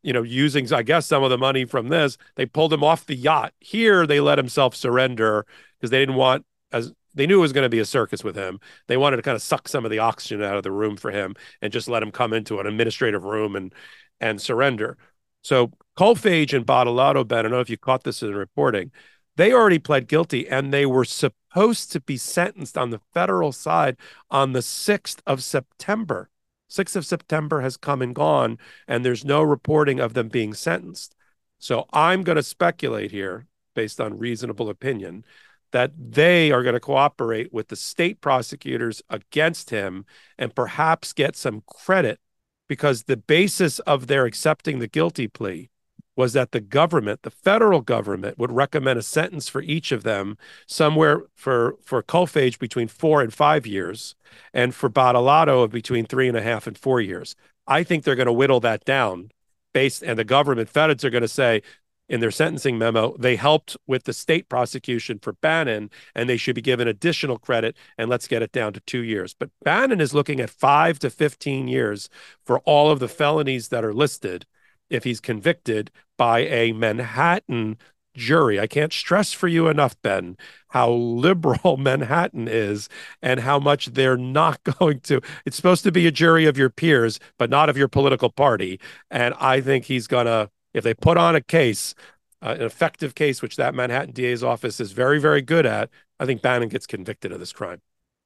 you know using I guess some of the money from this they pulled him off the yacht here they let himself surrender because they didn't want as they knew it was going to be a circus with him they wanted to kind of suck some of the oxygen out of the room for him and just let him come into an administrative room and and surrender so Kolfage and Badolato Ben I don't know if you caught this in the reporting they already pled guilty and they were supposed to be sentenced on the federal side on the 6th of September. 6th of September has come and gone, and there's no reporting of them being sentenced. So I'm going to speculate here, based on reasonable opinion, that they are going to cooperate with the state prosecutors against him and perhaps get some credit because the basis of their accepting the guilty plea was that the government, the federal government, would recommend a sentence for each of them somewhere for for Kolfage between four and five years, and for Badolato of between three and a half and four years. I think they're going to whittle that down based, and the government feds are going to say in their sentencing memo they helped with the state prosecution for Bannon, and they should be given additional credit. And let's get it down to two years. But Bannon is looking at five to fifteen years for all of the felonies that are listed if he's convicted by a Manhattan jury. I can't stress for you enough, Ben, how liberal [LAUGHS] Manhattan is and how much they're not [LAUGHS] going to. It's supposed to be a jury of your peers, but not of your political party. And I think he's going to, if they put on a case, uh, an effective case, which that Manhattan DA's office is very, very good at, I think Bannon gets convicted of this crime.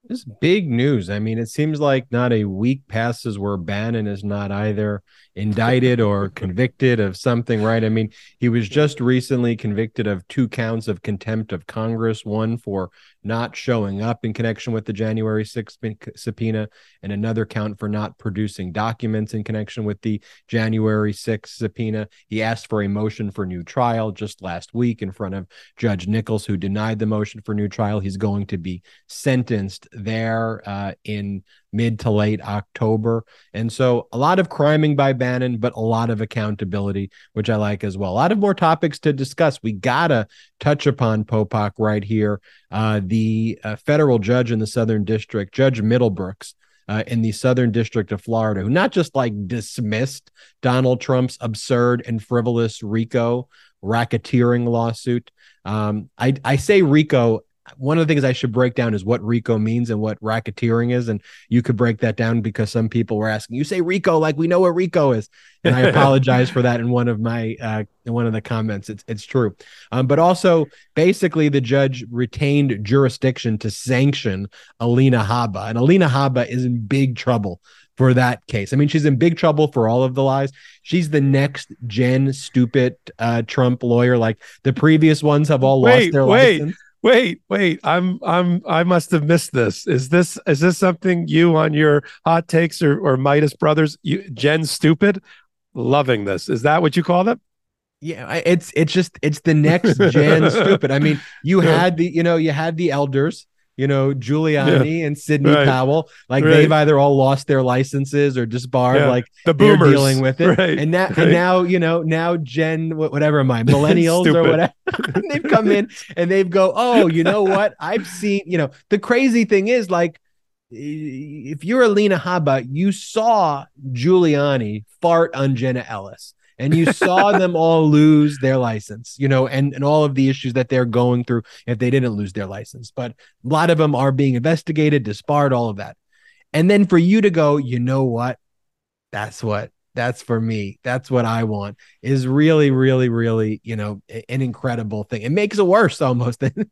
This big news. I mean, it seems like not a week passes where Bannon is not either indicted or [LAUGHS] convicted of something, right? I mean, he was just recently convicted of two counts of contempt of Congress, one for not showing up in connection with the January 6th subpoena, and another count for not producing documents in connection with the January 6th subpoena. He asked for a motion for new trial just last week in front of Judge Nichols, who denied the motion for new trial. He's going to be sentenced there uh, in mid to late October. And so a lot of criming by Bannon, but a lot of accountability, which I like as well. A lot of more topics to discuss. We got to touch upon Popok right here. Uh, the uh, federal judge in the Southern District, Judge Middlebrooks, uh, in the Southern District of Florida, who not just like dismissed Donald Trump's absurd and frivolous RICO racketeering lawsuit. Um, I, I say RICO one of the things I should break down is what RICO means and what racketeering is. And you could break that down because some people were asking, you say RICO like we know what RICO is. And I [LAUGHS] apologize for that in one of my uh, in one of the comments. It's it's true. Um, but also basically the judge retained jurisdiction to sanction Alina Habba. And Alina Habba is in big trouble for that case. I mean, she's in big trouble for all of the lies. She's the next gen stupid uh, Trump lawyer. Like the previous ones have all wait, lost their wait. license wait, wait. I'm I'm I must have missed this. Is this is this something you on your hot takes or or Meidas Brothers? You Jen Stupid, loving this. Is that what you call them? Yeah, it's it's just it's the next gen [LAUGHS] stupid. I mean, you had the you know you had the elders you know, Giuliani yeah. and Sidney right. Powell, like right. they've either all lost their licenses or disbarred, yeah. like the boomers dealing with it. Right. And now, and now, you know, now Gen, whatever am I, [LAUGHS] millennials or whatever, [LAUGHS] they've come in and they've go, oh, you know what? I've seen, you know, the crazy thing is like, if you're Alina Habba, you saw Giuliani fart on Jenna Ellis and you saw them all lose their license, you know, and, and all of the issues that they're going through if they didn't lose their license. But a lot of them are being investigated, disbarred, all of that. And then for you to go, you know what? That's what that's for me. That's what I want. Is really, really, really, you know, an incredible thing. It makes it worse almost [LAUGHS] than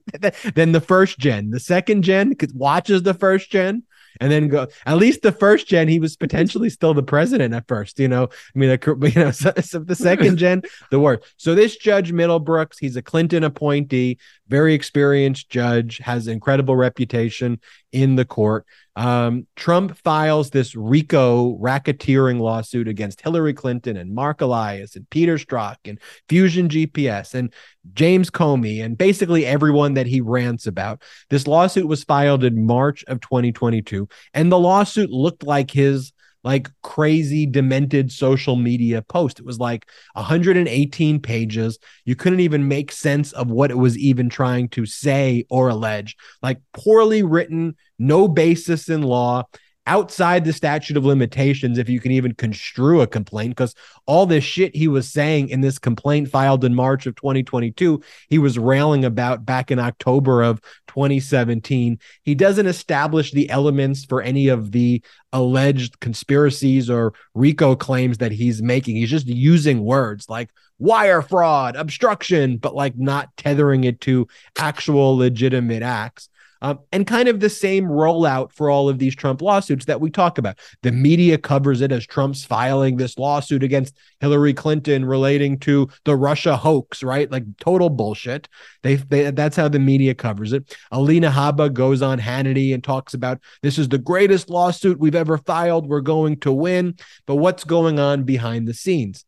than the first gen. The second gen watches the first gen and then go. At least the first gen, he was potentially still the president at first. You know, I mean, [LAUGHS] you know, so, so the second gen, the worst. So this Judge Middlebrooks, he's a Clinton appointee, very experienced judge, has incredible reputation in the court. Um, Trump files this RICO racketeering lawsuit against Hillary Clinton and Mark Elias and Peter Strzok and Fusion GPS and James Comey and basically everyone that he rants about. This lawsuit was filed in March of 2022, and the lawsuit looked like his like crazy demented social media post. It was like 118 pages. You couldn't even make sense of what it was even trying to say or allege. Like poorly written, no basis in law outside the statute of limitations if you can even construe a complaint because all this shit he was saying in this complaint filed in March of 2022 he was railing about back in October of 2017 he doesn't establish the elements for any of the alleged conspiracies or RICO claims that he's making. He's just using words like wire fraud obstruction but like not tethering it to actual legitimate acts um, and kind of the same rollout for all of these Trump lawsuits that we talk about. The media covers it as Trump's filing this lawsuit against Hillary Clinton relating to the Russia hoax, right? Like total bullshit. They, they that's how the media covers it. Alina Habba goes on Hannity and talks about this is the greatest lawsuit we've ever filed. We're going to win. But what's going on behind the scenes?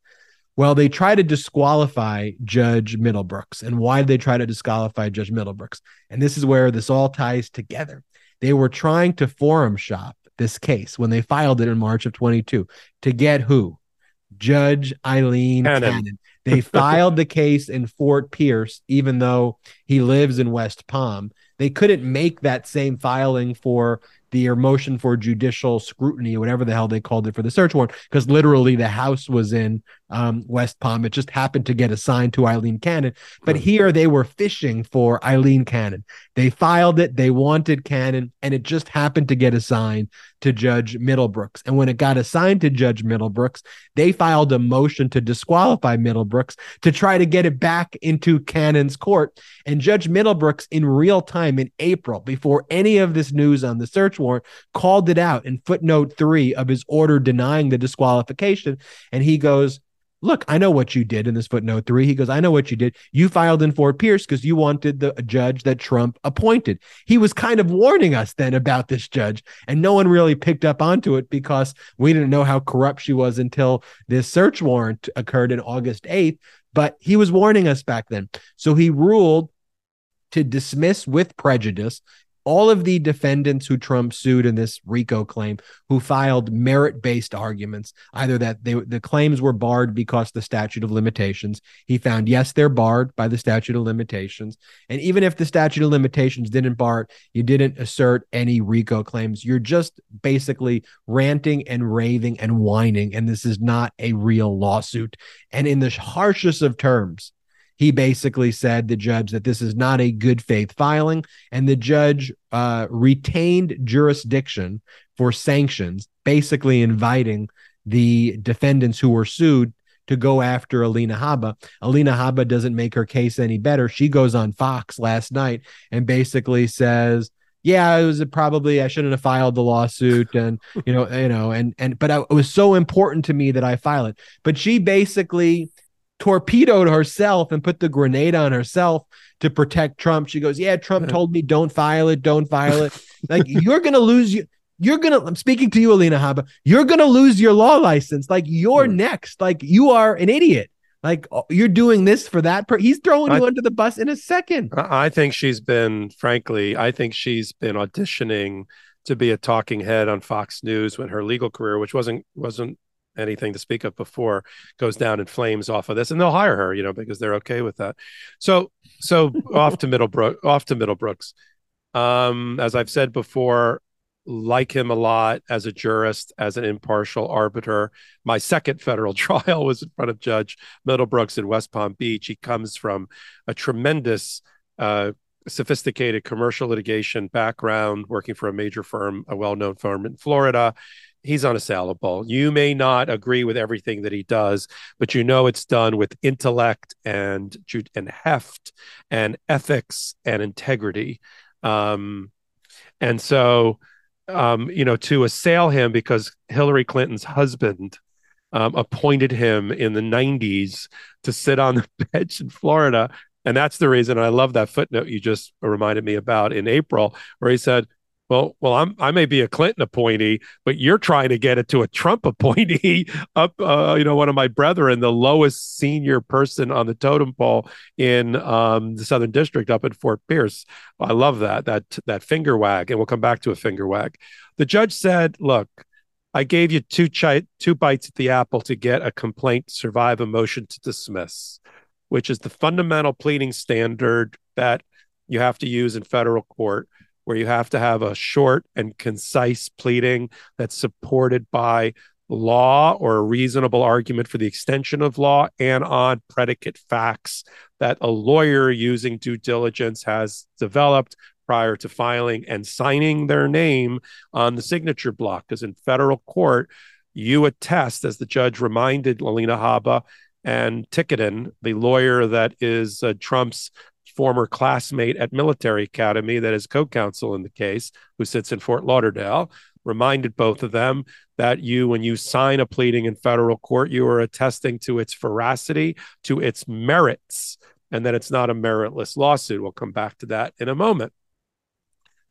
Well, they try to disqualify Judge Middlebrooks. And why did they try to disqualify Judge Middlebrooks? And this is where this all ties together. They were trying to forum shop this case when they filed it in March of 22 to get who? Judge Eileen Cannon. Cannon. They [LAUGHS] filed the case in Fort Pierce, even though he lives in West Palm. They couldn't make that same filing for the motion for judicial scrutiny, whatever the hell they called it for the search warrant, because literally the house was in um, West Palm. It just happened to get assigned to Eileen Cannon. But here they were fishing for Eileen Cannon. They filed it, they wanted Cannon, and it just happened to get assigned to Judge Middlebrooks. And when it got assigned to Judge Middlebrooks, they filed a motion to disqualify Middlebrooks to try to get it back into Cannon's court. And Judge Middlebrooks, in real time in April, before any of this news on the search warrant, called it out in footnote three of his order denying the disqualification. And he goes, Look, I know what you did in this footnote three. He goes, I know what you did. You filed in Fort Pierce because you wanted the judge that Trump appointed. He was kind of warning us then about this judge, and no one really picked up onto it because we didn't know how corrupt she was until this search warrant occurred in August 8th. But he was warning us back then. So he ruled to dismiss with prejudice all of the defendants who Trump sued in this RICO claim who filed merit based arguments, either that they, the claims were barred because the statute of limitations. He found, yes, they're barred by the statute of limitations. And even if the statute of limitations didn't bar it, you didn't assert any RICO claims. You're just basically ranting and raving and whining. And this is not a real lawsuit. And in the harshest of terms, he basically said the judge that this is not a good faith filing and the judge uh, retained jurisdiction for sanctions basically inviting the defendants who were sued to go after Alina Habba. Alina Habba doesn't make her case any better. She goes on Fox last night and basically says, yeah, it was probably I shouldn't have filed the lawsuit, and you know, you know, and and but I, it was so important to me that I file it. But she basically torpedoed herself and put the grenade on herself to protect Trump. She goes, "Yeah, Trump told me don't file it, don't file it. [LAUGHS] like you're going to lose you you're going to I'm speaking to you Alina Habba. You're going to lose your law license. Like you're hmm. next. Like you are an idiot. Like oh, you're doing this for that per- he's throwing you under the bus in a second. I think she's been frankly, I think she's been auditioning to be a talking head on Fox News when her legal career, which wasn't wasn't anything to speak of before goes down in flames off of this and they'll hire her you know because they're okay with that so so [LAUGHS] off to middlebrook off to middlebrooks um as i've said before like him a lot as a jurist, as an impartial arbiter. My second federal [LAUGHS] trial was in front of Judge Middlebrooks in West Palm Beach. He comes from a tremendous, uh, sophisticated commercial litigation background, working for a major firm, a well known firm in Florida. He's unassailable. You may not agree with everything that he does, but you know it's done with intellect and and heft and ethics and integrity. Um, and so um, you know, to assail him because Hillary Clinton's husband um, appointed him in the 90s to sit on the [LAUGHS] bench in Florida. And that's the reason I love that footnote you just reminded me about in April, where he said, well, well, I'm I may be a Clinton appointee, but you're trying to get it to a Trump [LAUGHS] appointee up, uh, you know, one of my brethren, the lowest senior person on the totem pole in um, the Southern District up at Fort Pierce. I love that that that finger wag, and we'll come back to a finger wag. The judge said, "Look, I gave you two chi- two bites at the apple to get a complaint survive a motion to dismiss, which is the fundamental pleading standard that you have to use in federal court." Where you have to have a short and concise pleading that's supported by law or a reasonable argument for the extension of law and on predicate facts that a lawyer using due diligence has developed prior to filing and signing their name on the signature block. Because in federal court, you attest, as the judge reminded Alina Habba and Ticktin, the lawyer that is uh, Trump's former classmate at military academy that is co-counsel in the case who sits in fort lauderdale reminded both of them that you when you sign a pleading in federal court you are attesting to its veracity to its merits and that it's not a meritless lawsuit. We'll come back to that in a moment.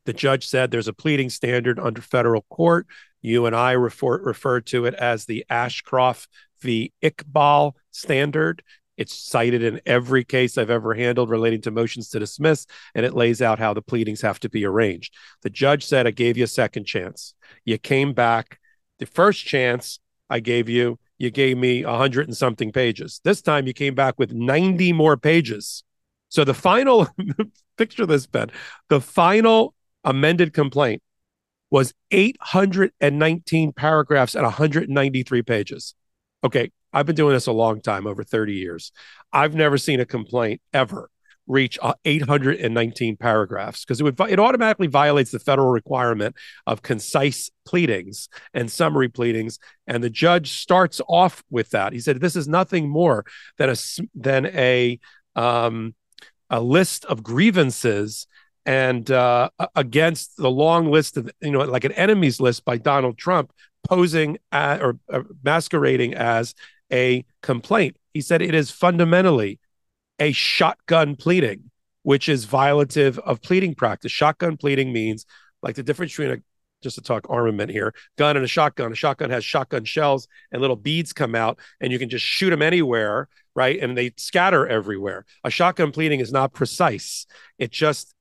The judge said there's a pleading standard under federal court. You and i refer, refer to it as the ashcroft v. Iqbal standard it's cited in every case I've ever handled relating to motions to dismiss, and it lays out how the pleadings have to be arranged. The judge said, I gave you a second chance. You came back. The first chance I gave you, you gave me a hundred and something pages. This time you came back with 90 more pages. So the final [LAUGHS] picture this, Ben, the final amended complaint was 819 paragraphs and 193 pages. Okay, I've been doing this a long time, over 30 years. I've never seen a complaint ever reach uh, 819 paragraphs because it would it automatically violates the federal requirement of concise pleadings and summary pleadings and the judge starts off with that he said this is nothing more than a than a um, a list of grievances and uh, against the long list of you know like an enemies list by Donald Trump posing at, or uh, masquerading as a complaint. He said it is fundamentally a shotgun pleading, which is violative of pleading practice. Shotgun pleading means like the difference between a just to talk armament here, gun and a shotgun. A shotgun has shotgun shells and little beads come out, and you can just shoot them anywhere, right? And they scatter everywhere. A shotgun pleading is not precise. It just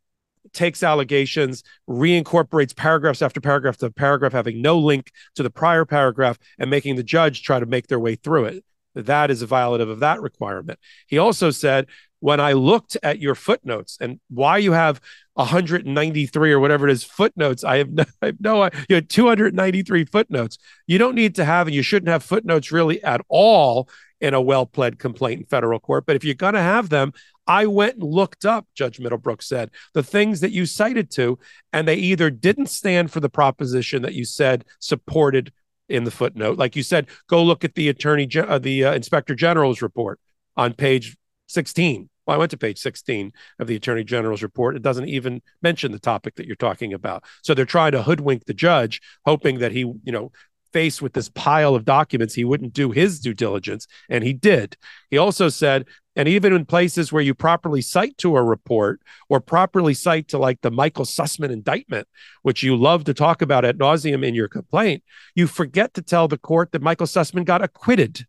takes allegations, reincorporates paragraphs after paragraph to paragraph having no link to the prior paragraph and making the judge try to make their way through it. That is a violative of that requirement. He also said, when I looked at your footnotes and why you have 193 or whatever it is footnotes, I have no, I have no you had 293 footnotes. You don't need to have, and you shouldn't have footnotes really at all in a well pled complaint in federal court. But if you're going to have them, I went and looked up, Judge Middlebrook said, the things that you cited to, and they either didn't stand for the proposition that you said supported in the footnote. Like you said, go look at the attorney, uh, the uh, inspector general's report on page 16. Well, I went to page 16 of the attorney general's report. It doesn't even mention the topic that you're talking about. So they're trying to hoodwink the judge, hoping that he, you know, faced with this pile of documents, he wouldn't do his due diligence, and he did. He also said, and even in places where you properly cite to a report or properly cite to like the Michael Sussmann indictment, which you love to talk about at nauseum in your complaint, you forget to tell the court that Michael Sussmann got acquitted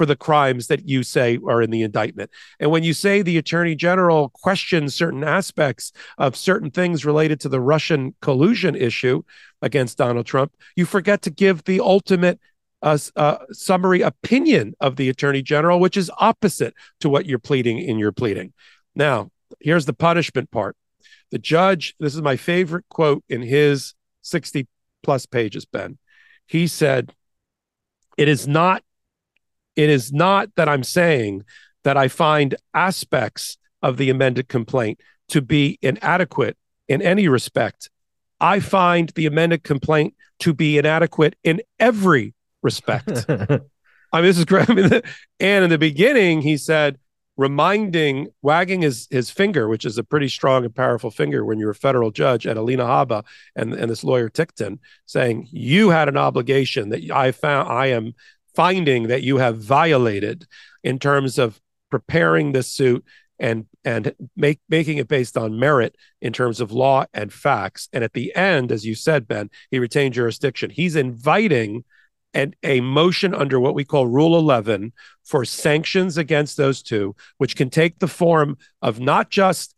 for the crimes that you say are in the indictment. And when you say the attorney general questions certain aspects of certain things related to the Russian collusion issue against Donald Trump, you forget to give the ultimate uh, uh, summary opinion of the attorney general, which is opposite to what you're pleading in your pleading. Now, here's the punishment part. The judge, this is my favorite quote in his 60 plus pages, Ben. He said, It is not, it is not that I'm saying that I find aspects of the amended complaint to be inadequate in any respect. I find the amended complaint to be inadequate in every respect. [LAUGHS] I mean, this is great. [LAUGHS] I mean, and in the beginning, he said, reminding, wagging his his finger, which is a pretty strong and powerful finger when you're a federal judge at Alina Habba and, and this lawyer Ticktin, saying, You had an obligation that I found I am finding that you have violated in terms of preparing the suit and and make making it based on merit in terms of law and facts. And at the end, as you said, Ben, he retained jurisdiction. He's inviting and a motion under what we call Rule 11 for sanctions against those two, which can take the form of not just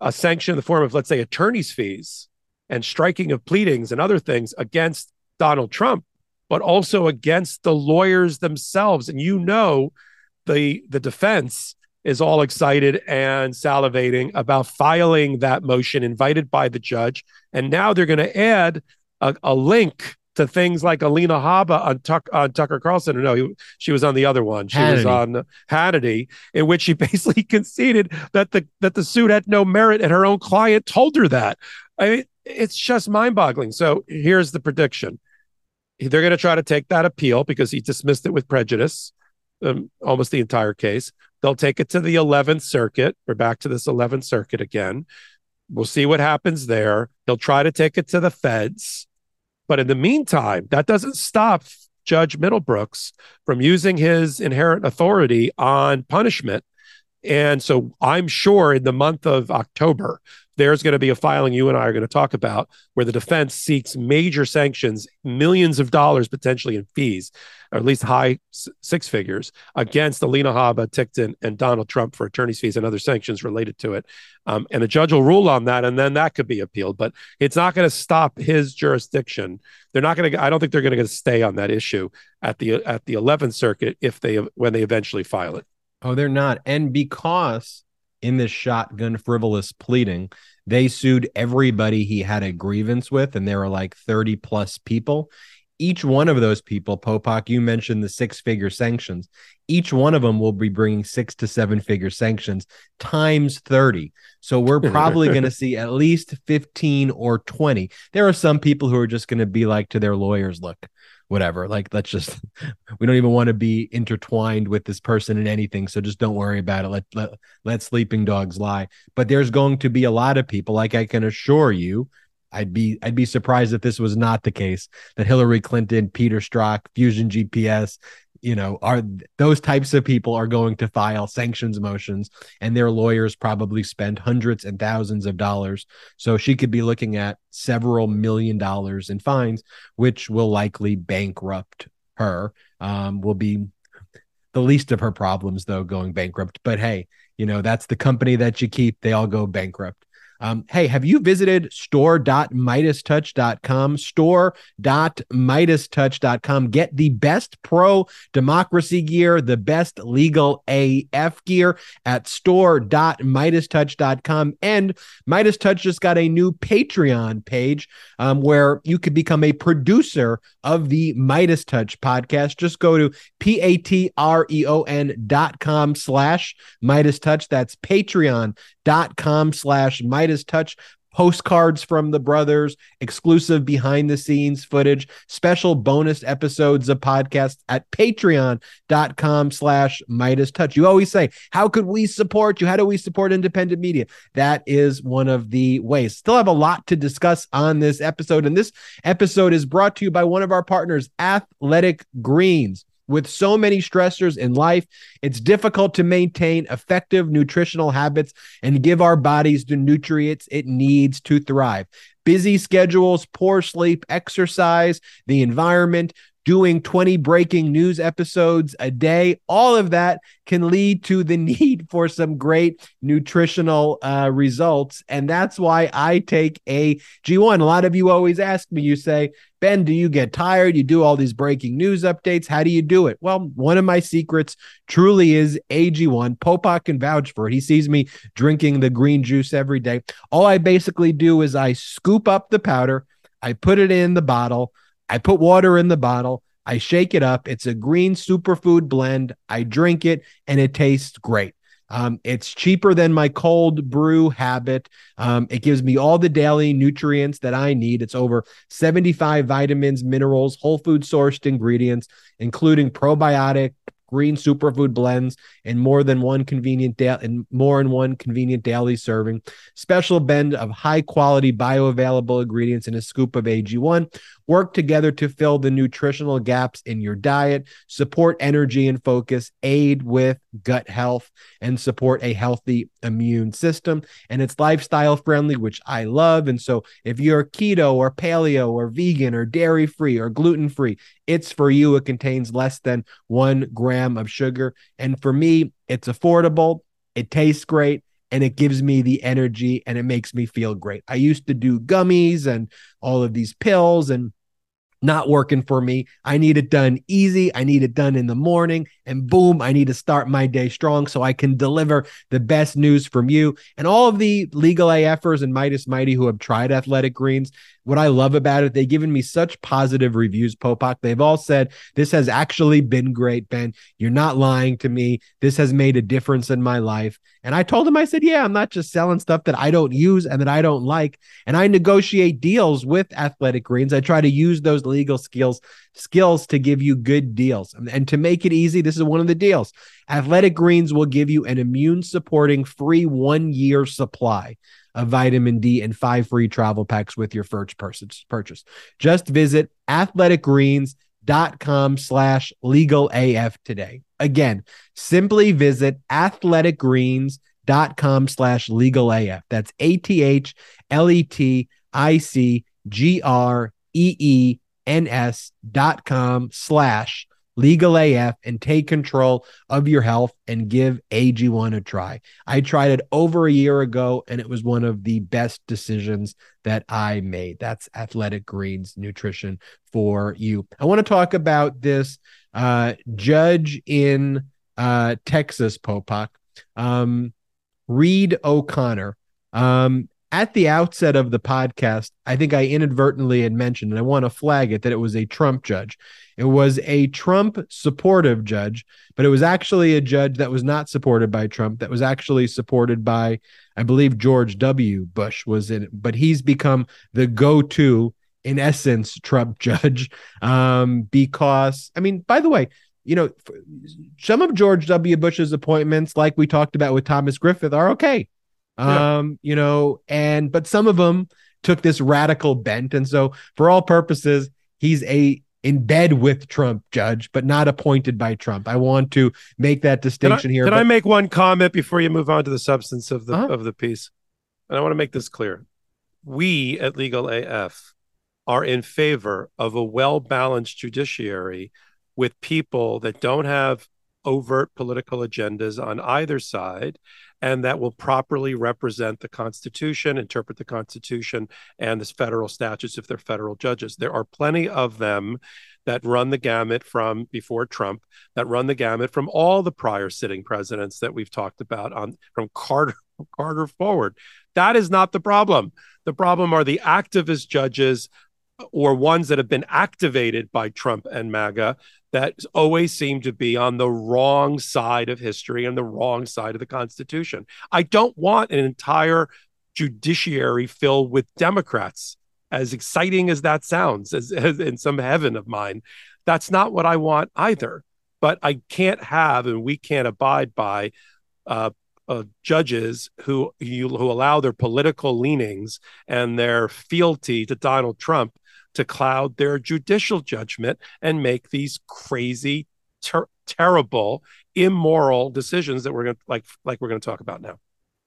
a sanction in the form of, let's say, attorney's fees and striking of pleadings and other things against Donald Trump, but also against the lawyers themselves. And you know, the the defense is all excited and salivating about filing that motion invited by the judge. And now they're going to add a, a link to things like Alina Habba on, Tuck, on Tucker Carlson. No, he, she was on the other one. She Hannity. was on Hannity, in which she [LAUGHS] basically conceded that the that the suit had no merit, and her own client told her that. I mean, it's just mind-boggling. So here's the prediction: they're going to try to take that appeal because he dismissed it with prejudice, um, almost the entire case. They'll take it to the 11th Circuit. We're back to this 11th Circuit again. We'll see what happens there. He'll try to take it to the feds. But in the meantime, that doesn't stop Judge Middlebrooks from using his inherent authority on punishment. And so I'm sure in the month of October, there's going to be a filing you and I are going to talk about where the defense seeks major sanctions, millions of dollars potentially in fees, or at least high six figures against Alina Habba, Ticktin, and Donald Trump for attorney's fees and other sanctions related to it. Um, and the judge will rule on that, and then that could be appealed. But it's not going to stop his jurisdiction. They're not going to. I don't think they're going to stay on that issue at the at the 11th Circuit if they when they eventually file it. Oh, they're not, and because in this shotgun frivolous pleading they sued everybody he had a grievance with, and there were like 30 plus people. Each one of those people, Popok, you mentioned the six figure sanctions. Each one of them will be bringing six to seven figure sanctions times 30. So we're probably [LAUGHS] going to see at least 15 or 20. There are some people who are just going to be like to their lawyers, look, whatever. Like, let's just, [LAUGHS] we don't even want to be intertwined with this person in anything. So just don't worry about it. Let, let, let sleeping dogs lie. But there's going to be a lot of people, like I can assure you, I'd be I'd be surprised if this was not the case that Hillary Clinton, Peter Strzok, Fusion GPS, you know, are those types of people are going to file sanctions motions and their lawyers probably spend hundreds and thousands of dollars. So she could be looking at several million dollars in fines, which will likely bankrupt her. Um, will be the least of her problems though going bankrupt. But hey, you know, that's the company that you keep. They all go bankrupt. Um, hey, have you visited store.meidastouch.com? Store.meidastouch.com. Get the best pro democracy gear, the best legal AF gear at store.meidastouch.com. And Meidas Touch just got a new Patreon page um, where you could become a producer of the Meidas Touch podcast. Just go to P-A-T-R-E-O-N dot com slash Meidas Touch. That's Patreon dot com Meidas Touch postcards from the brothers, exclusive behind the scenes footage, special bonus episodes of podcasts at patreon.com slash Meidas Touch. You always say, how could we support you? How do we support independent media? That is one of the ways. Still have a lot to discuss on this episode. And this episode is brought to you by one of our partners, Athletic Greens with so many stressors in life, it's difficult to maintain effective nutritional habits and give our bodies the nutrients it needs to thrive. Busy schedules, poor sleep, exercise, the environment, doing 20 breaking news episodes a day, all of that can lead to the [LAUGHS] need for some great nutritional uh, results. And that's why I take AG1. A lot of you always ask me, you say, Ben, do you get tired? You do all these breaking news updates. How do you do it? Well, one of my secrets truly is AG1. Popok can vouch for it. He sees me drinking the green juice every day. All I basically do is I scoop up the powder. I put it in the bottle. I put water in the bottle. I shake it up. It's a green superfood blend. I drink it and it tastes great. Um, it's cheaper than my cold brew habit. Um, it gives me all the daily nutrients that I need. It's over 75 vitamins, minerals, whole food sourced ingredients, including probiotic, green superfood blends and more than one convenient da- and more in one convenient daily serving. Special blend of high quality bioavailable ingredients in a scoop of AG1 work together to fill the nutritional gaps in your diet, support energy and focus, aid with gut health, and support a healthy immune system. And it's lifestyle friendly, which I love. And so if you're keto or paleo or vegan or dairy free or gluten free, it's for you. It contains less than one gram of sugar. And for me, it's affordable, it tastes great, and it gives me the energy and it makes me feel great. I used to do gummies and all of these pills and not working for me. I need it done easy. I need it done in the morning. And boom, I need to start my day strong so I can deliver the best news from you. And all of the legal AFers and Meidas Mighty who have tried athletic greens, what I love about it, they've given me such positive reviews, Popok. They've all said, This has actually been great, Ben. You're not lying to me. This has made a difference in my life. And I told him, I said, Yeah, I'm not just selling stuff that I don't use and that I don't like. And I negotiate deals with athletic greens. I try to use those legal skills skills to give you good deals. And to make it easy, this is one of the deals. Athletic Greens will give you an immune supporting free one year supply of vitamin D and five free travel packs with your first purchase. Just visit athleticgreens.com slash legal AF today. Again, simply visit athleticgreens.com slash legal AF. That's A T H L E T I C G R E E N S dot com slash legal AF and take control of your health and give AG1 a try. I tried it over a year ago and it was one of the best decisions that I made. That's Athletic Greens Nutrition for you. I want to talk about this uh, judge in uh, Texas, Popok, um, Reed O'Connor. Um, at the outset of the podcast, I think I inadvertently had mentioned, and I want to flag it, that it was a Trump judge. It was a Trump supportive judge, but it was actually a judge that was not supported by Trump, that was actually supported by, I believe, George W. Bush was in it, but he's become the go to, in essence, Trump [LAUGHS] judge. Um, because, I mean, by the way, you know, some of George W. Bush's appointments, like we talked about with Thomas Griffith, are okay. Um, yeah. you know, and but some of them took this radical bent. And so for all purposes, he's a in bed with Trump judge, but not appointed by Trump. I want to make that distinction can I, here. Can but... I make one comment before you move on to the substance of the uh-huh. of the piece? And I want to make this clear. We at Legal AF are in favor of a well-balanced judiciary with people that don't have overt political agendas on either side and that will properly represent the Constitution, interpret the Constitution and the federal statutes if they're federal judges. There are plenty of them that run the gamut from before Trump, that run the gamut from all the prior sitting presidents that we've talked about on from Carter [LAUGHS] Carter forward. That is not the problem. The problem are the activist judges or ones that have been activated by Trump and MAGA that always seem to be on the wrong side of history and the wrong side of the Constitution. I don't want an entire judiciary filled with Democrats, as exciting as that sounds, as, as in some heaven of mine. That's not what I want either. But I can't have, and we can't abide by, uh, uh, judges who who allow their political leanings and their fealty to Donald Trump to cloud their judicial judgment and make these crazy, ter- terrible, immoral decisions that we're going to like like we're going to talk about now.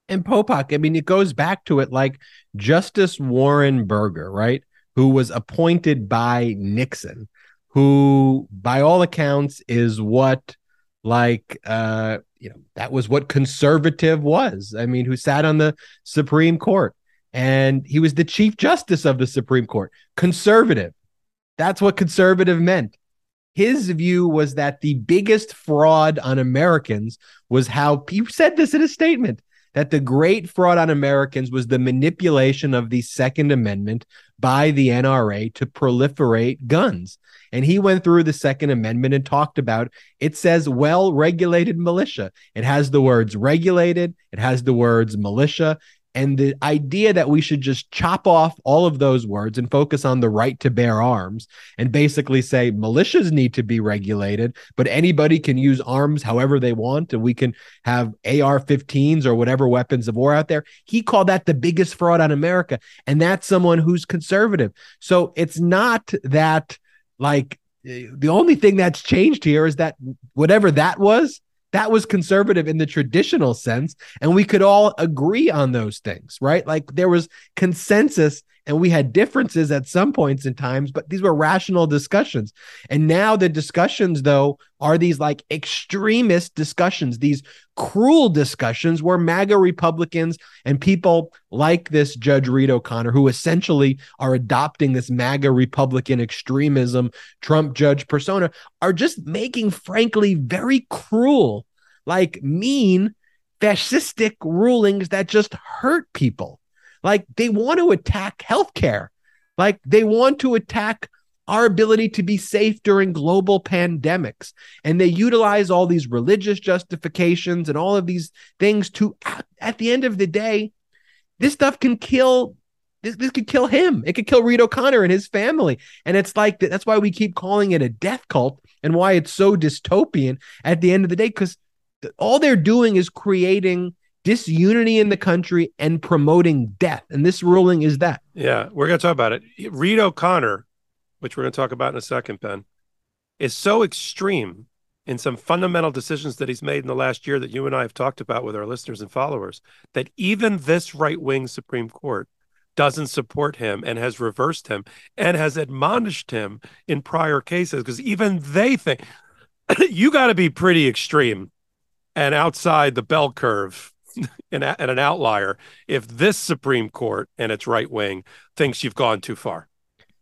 And Popok, I mean, it goes back to it like Justice Warren Burger, right? Who was appointed by Nixon, who by all accounts is what like uh you know that was what conservative was i mean who sat on the supreme court and he was the chief justice of the Supreme Court. Conservative. That's what conservative meant. His view was that the biggest fraud on Americans was how he said this in a statement that the great fraud on Americans was the manipulation of the Second Amendment by the NRA to proliferate guns. And he went through the Second Amendment and talked about it says well regulated militia. It has the words regulated, it has the words militia, and the idea that we should just chop off all of those words and focus on the right to bear arms and basically say militias need to be regulated, but anybody can use arms however they want. And we can have AR 15s or whatever weapons of war out there. He called that the biggest fraud on America. And that's someone who's conservative. So it's not that like eh, the only thing that's changed here is that whatever that was, that was conservative in the traditional sense and we could all agree on those things right? Like there was consensus and we had differences at some points in times but these were rational discussions. And now the discussions though are these like extremist discussions. These cruel discussions where maga republicans and people like this judge reed o'connor who essentially are adopting this maga republican extremism trump judge persona are just making frankly very cruel like mean fascistic rulings that just hurt people like they want to attack healthcare. Like they want to attack our ability to be safe during global pandemics. And they utilize all these religious justifications and all of these things to, at the end of the day, this stuff can kill. This, this could kill him. It could kill Reed O'Connor and his family. And it's like that's why we keep calling it a death cult and why it's so dystopian at the end of the day, because all they're doing is creating disunity in the country and promoting death. And this ruling is that. Yeah, we're going to talk about it. Reed O'Connor, which we're going to talk about in a second, Ben, is so extreme in some fundamental decisions that he's made in the last year that you and I have talked about with our listeners and followers that even this right wing Supreme Court doesn't support him and has reversed him and has admonished him in prior cases because even they think [COUGHS] you got to be pretty extreme and outside the bell curve and, and an outlier if this Supreme Court and its right wing thinks you've gone too far.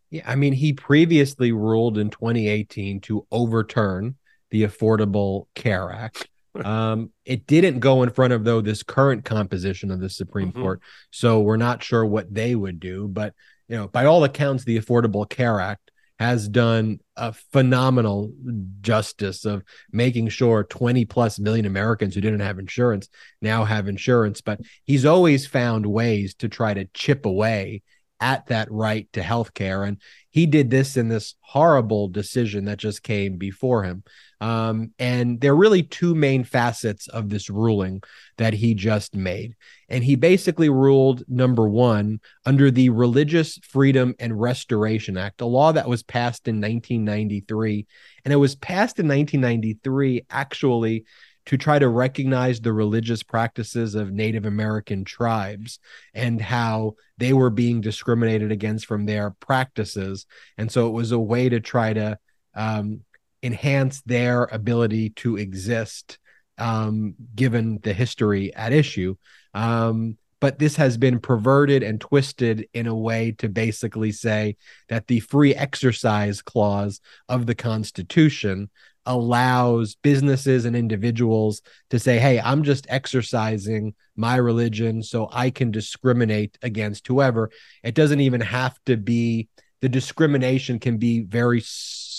Yeah, I mean, he previously ruled in 2018 to overturn the Affordable Care Act. [LAUGHS] Um, it didn't go in front of though this current composition of the Supreme mm-hmm. Court, so we're not sure what they would do. But you know, by all accounts, the Affordable Care Act has done a phenomenal justice of making sure 20 plus million Americans who didn't have insurance now have insurance. But he's always found ways to try to chip away at that right to health care. And he did this in this horrible decision that just came before him. Um, and there are really two main facets of this ruling that he just made. And he basically ruled number one under the Religious Freedom and Restoration Act, a law that was passed in 1993. And it was passed in 1993 actually to try to recognize the religious practices of Native American tribes and how they were being discriminated against from their practices. And so it was a way to try to um, enhance their ability to exist um, given the history at issue. Um, but this has been perverted and twisted in a way to basically say that the free exercise clause of the Constitution allows businesses and individuals to say, hey, I'm just exercising my religion so I can discriminate against whoever. It doesn't even have to be, the discrimination can be very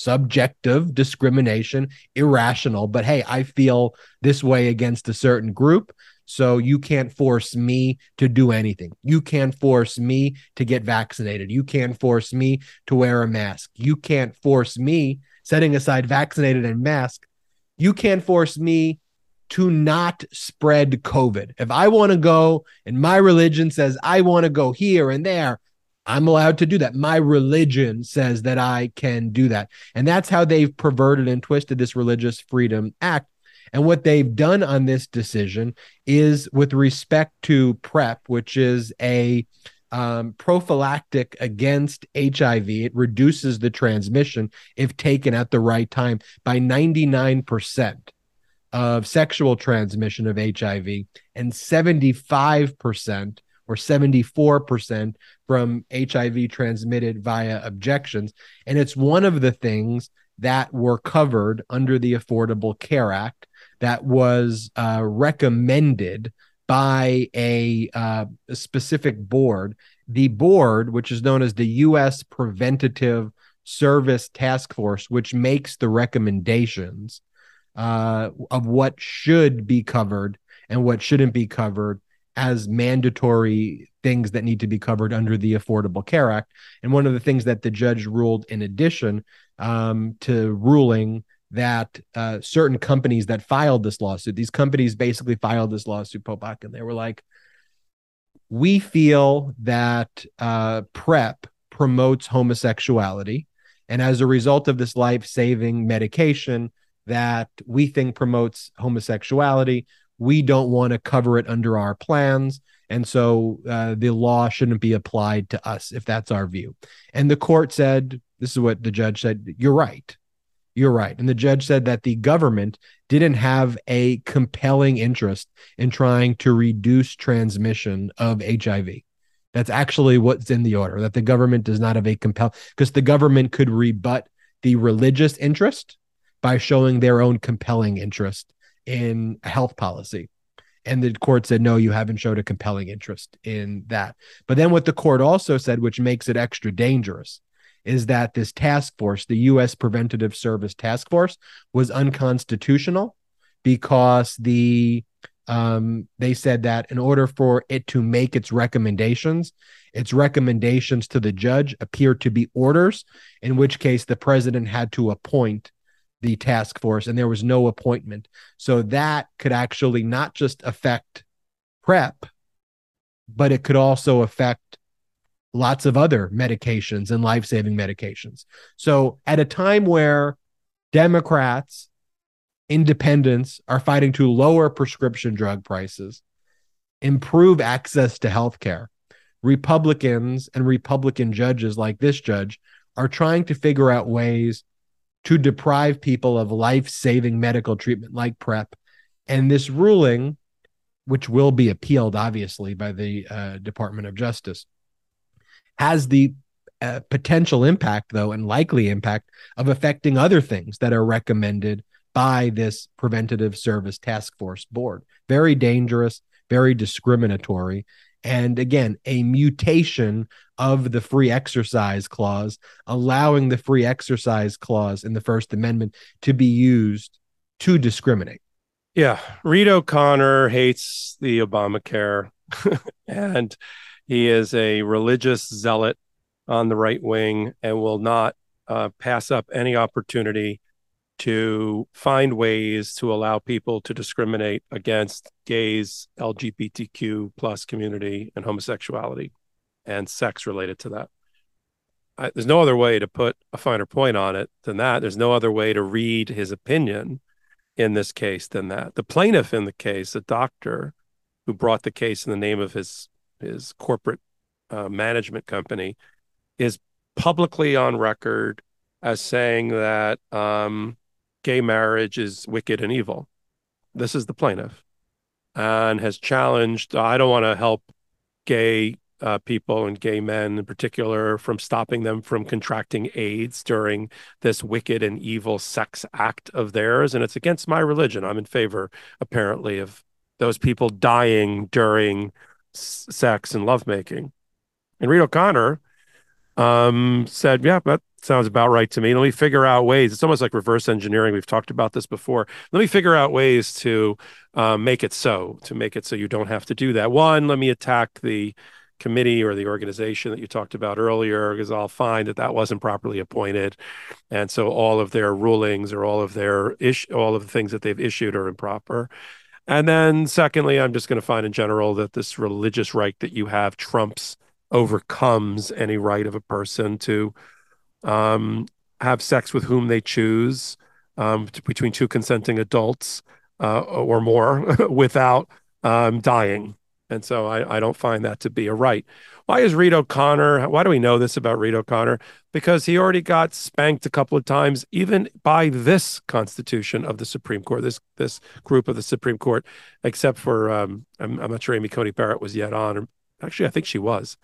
subjective discrimination, irrational, but hey, I feel this way against a certain group. So you can't force me to do anything. You can't force me to get vaccinated. You can't force me to wear a mask. You can't force me setting aside vaccinated and mask, you can't force me to not spread COVID. If I want to go and my religion says I want to go here and there, I'm allowed to do that. My religion says that I can do that. And that's how they've perverted and twisted this Religious Freedom Act. And what they've done on this decision is with respect to PrEP, which is a um, prophylactic against HIV. It reduces the transmission if taken at the right time by 99% of sexual transmission of HIV and 75% or 74% from HIV transmitted via objections. And it's one of the things that were covered under the Affordable Care Act that was uh, recommended by a, uh, a specific board. The board, which is known as the U.S. Preventative Service Task Force, which makes the recommendations uh, of what should be covered and what shouldn't be covered as mandatory things that need to be covered under the Affordable Care Act. And one of the things that the judge ruled in addition um, to ruling that uh, certain companies that filed this lawsuit, these companies basically filed this lawsuit, Popok, and they were like, we feel that uh, PrEP promotes homosexuality. And as a result of this life saving medication that we think promotes homosexuality, we don't want to cover it under our plans. And so uh, the law shouldn't be applied to us if that's our view. And the court said, this is what the judge said, you're right. You're right. And the judge said that the government didn't have a compelling interest in trying to reduce transmission of HIV. That's actually what's in the order, that the government does not have a compel because the government could rebut the religious interest by showing their own compelling interest in health policy. And the court said, no, you haven't showed a compelling interest in that. But then what the court also said, which makes it extra dangerous, is that this task force, the U.S. Preventative Service Task Force, was unconstitutional because the um, they said that in order for it to make its recommendations, its recommendations to the judge appear to be orders, in which case the president had to appoint the task force and there was no appointment. So that could actually not just affect PrEP, but it could also affect lots of other medications and life saving medications. So, at a time where Democrats, independents are fighting to lower prescription drug prices, improve access to health care, Republicans and Republican judges like this judge are trying to figure out ways to deprive people of life saving medical treatment like PrEP. And this ruling, which will be appealed, obviously, by the uh, Department of Justice, has the uh, potential impact, though, and likely impact of affecting other things that are recommended by this preventative service task force board. Very dangerous, very discriminatory. And again, a mutation of the free exercise clause, allowing the free exercise clause in the First Amendment to be used to discriminate. Yeah. Reed O'Connor hates the Obamacare [LAUGHS] and he is a religious zealot on the right wing and will not uh, pass up any opportunity to find ways to allow people to discriminate against gays, LGBTQ plus community, and homosexuality and sex related to that. I, there's no other way to put a finer point on it than that. There's no other way to read his opinion in this case than that. The plaintiff in the case, a doctor who brought the case in the name of his his corporate uh, management company, is publicly on record as saying that um, gay marriage is wicked and evil. This is the plaintiff and has challenged, I don't want to help gay uh, people and gay men in particular from stopping them from contracting AIDS during this wicked and evil sex act of theirs. And it's against my religion. I'm in favor, apparently, of those people dying during sex and lovemaking. And Reed O'Connor um, said, Yeah, that sounds about right to me. Let me figure out ways. It's almost like reverse engineering. We've talked about this before. Let me figure out ways to um, make it so, to make it so you don't have to do that. One, let me attack the committee or the organization that you talked about earlier, because I'll find that that wasn't properly appointed, and so all of their rulings or all of their ish, all of the things that they've issued are improper. And then, secondly, I'm just going to find in general that this religious right that you have trumps overcomes any right of a person to um, have sex with whom they choose um, to, between two consenting adults uh, or more [LAUGHS] without um, dying. And so I, I, don't find that to be a right. Why is Reed O'Connor? Why do we know this about Reed O'Connor? Because he already got spanked a couple of times, even by this Constitution of the Supreme Court, this this group of the Supreme Court, except for um, I'm, I'm not sure Amy Coney Barrett was yet on. Actually, I think she was.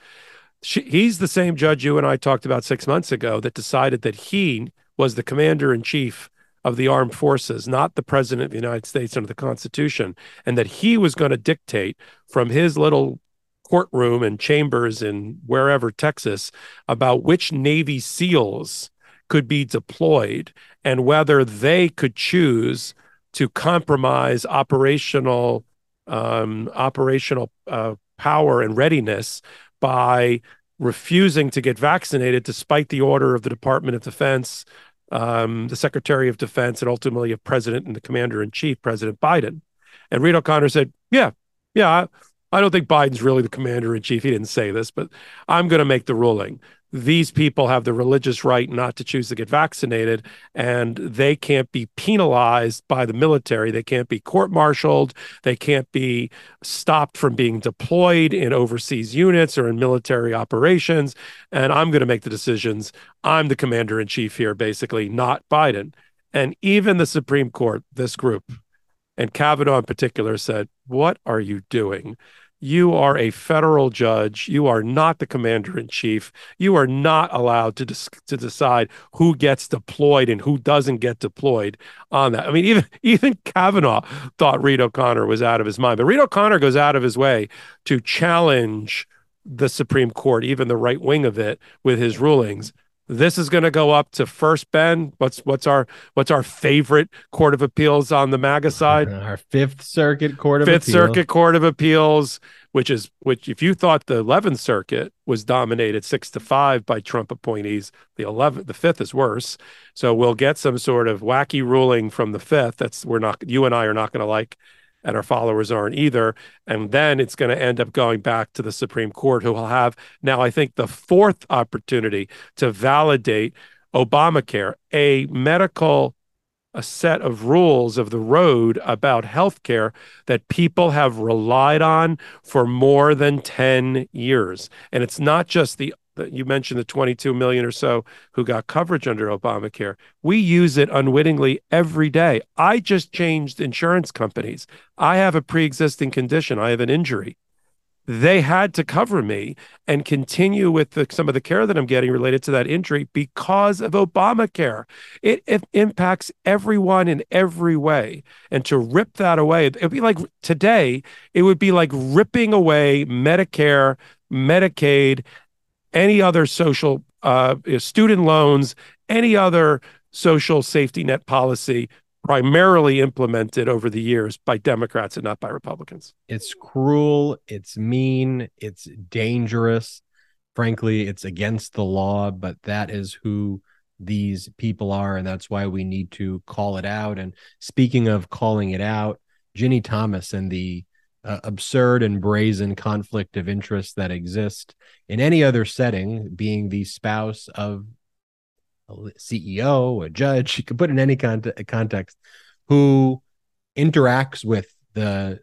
She, he's the same judge you and I talked about six months ago that decided that he was the commander in chief of the armed forces, not the president of the United States under the Constitution, and that he was going to dictate from his little courtroom and chambers in wherever Texas about which Navy SEALs could be deployed and whether they could choose to compromise operational um, operational uh, power and readiness by refusing to get vaccinated despite the order of the Department of Defense, um, the Secretary of Defense, and ultimately of President and the Commander in Chief, President Biden. And Reed O'Connor said, "Yeah, yeah, I don't think Biden's really the commander in chief. He didn't say this, but I'm going to make the ruling. These people have the religious right not to choose to get vaccinated, and they can't be penalized by the military. They can't be court martialed. They can't be stopped from being deployed in overseas units or in military operations. And I'm going to make the decisions. I'm the commander in chief here, basically, not Biden. And even the Supreme Court, this group, and Kavanaugh in particular said, What are you doing? You are a federal judge. You are not the commander in chief. You are not allowed to dis- to decide who gets deployed and who doesn't get deployed on that. I mean, [LAUGHS] even even Kavanaugh thought Reed O'Connor was out of his mind, but Reed O'Connor goes out of his way to challenge the Supreme Court, even the right wing of it, with his rulings. This is going to go up to first Ben. What's what's our what's our favorite court of appeals on the MAGA side? Our Fifth Circuit Court of Fifth Appeal. Circuit Court of Appeals, which is which if you thought the 11th Circuit was dominated 6 to 5 by Trump appointees, the 11th the 5th is worse. So we'll get some sort of wacky ruling from the 5th that's we're not you and I are not going to like and our followers aren't either. And then it's going to end up going back to the Supreme Court, who will have now, I think, the fourth opportunity to validate Obamacare, a medical a set of rules of the road about healthcare that people have relied on for more than 10 years. And it's not just the you mentioned the 22 million or so who got coverage under Obamacare. We use it unwittingly every day. I just changed insurance companies. I have a pre existing condition, I have an injury. They had to cover me and continue with the, some of the care that I'm getting related to that injury because of Obamacare. It, it impacts everyone in every way. And to rip that away, it'd be like today, it would be like ripping away Medicare, Medicaid, any other social uh, student loans, any other social safety net policy primarily implemented over the years by Democrats and not by Republicans. It's cruel, it's mean, it's dangerous. Frankly, it's against the law, but that is who these people are. And that's why we need to call it out. And speaking of calling it out, Ginni Thomas and the uh, absurd and brazen conflict of interest that exist in any other setting, being the spouse of a CEO, a judge, you could put in any context, who interacts with the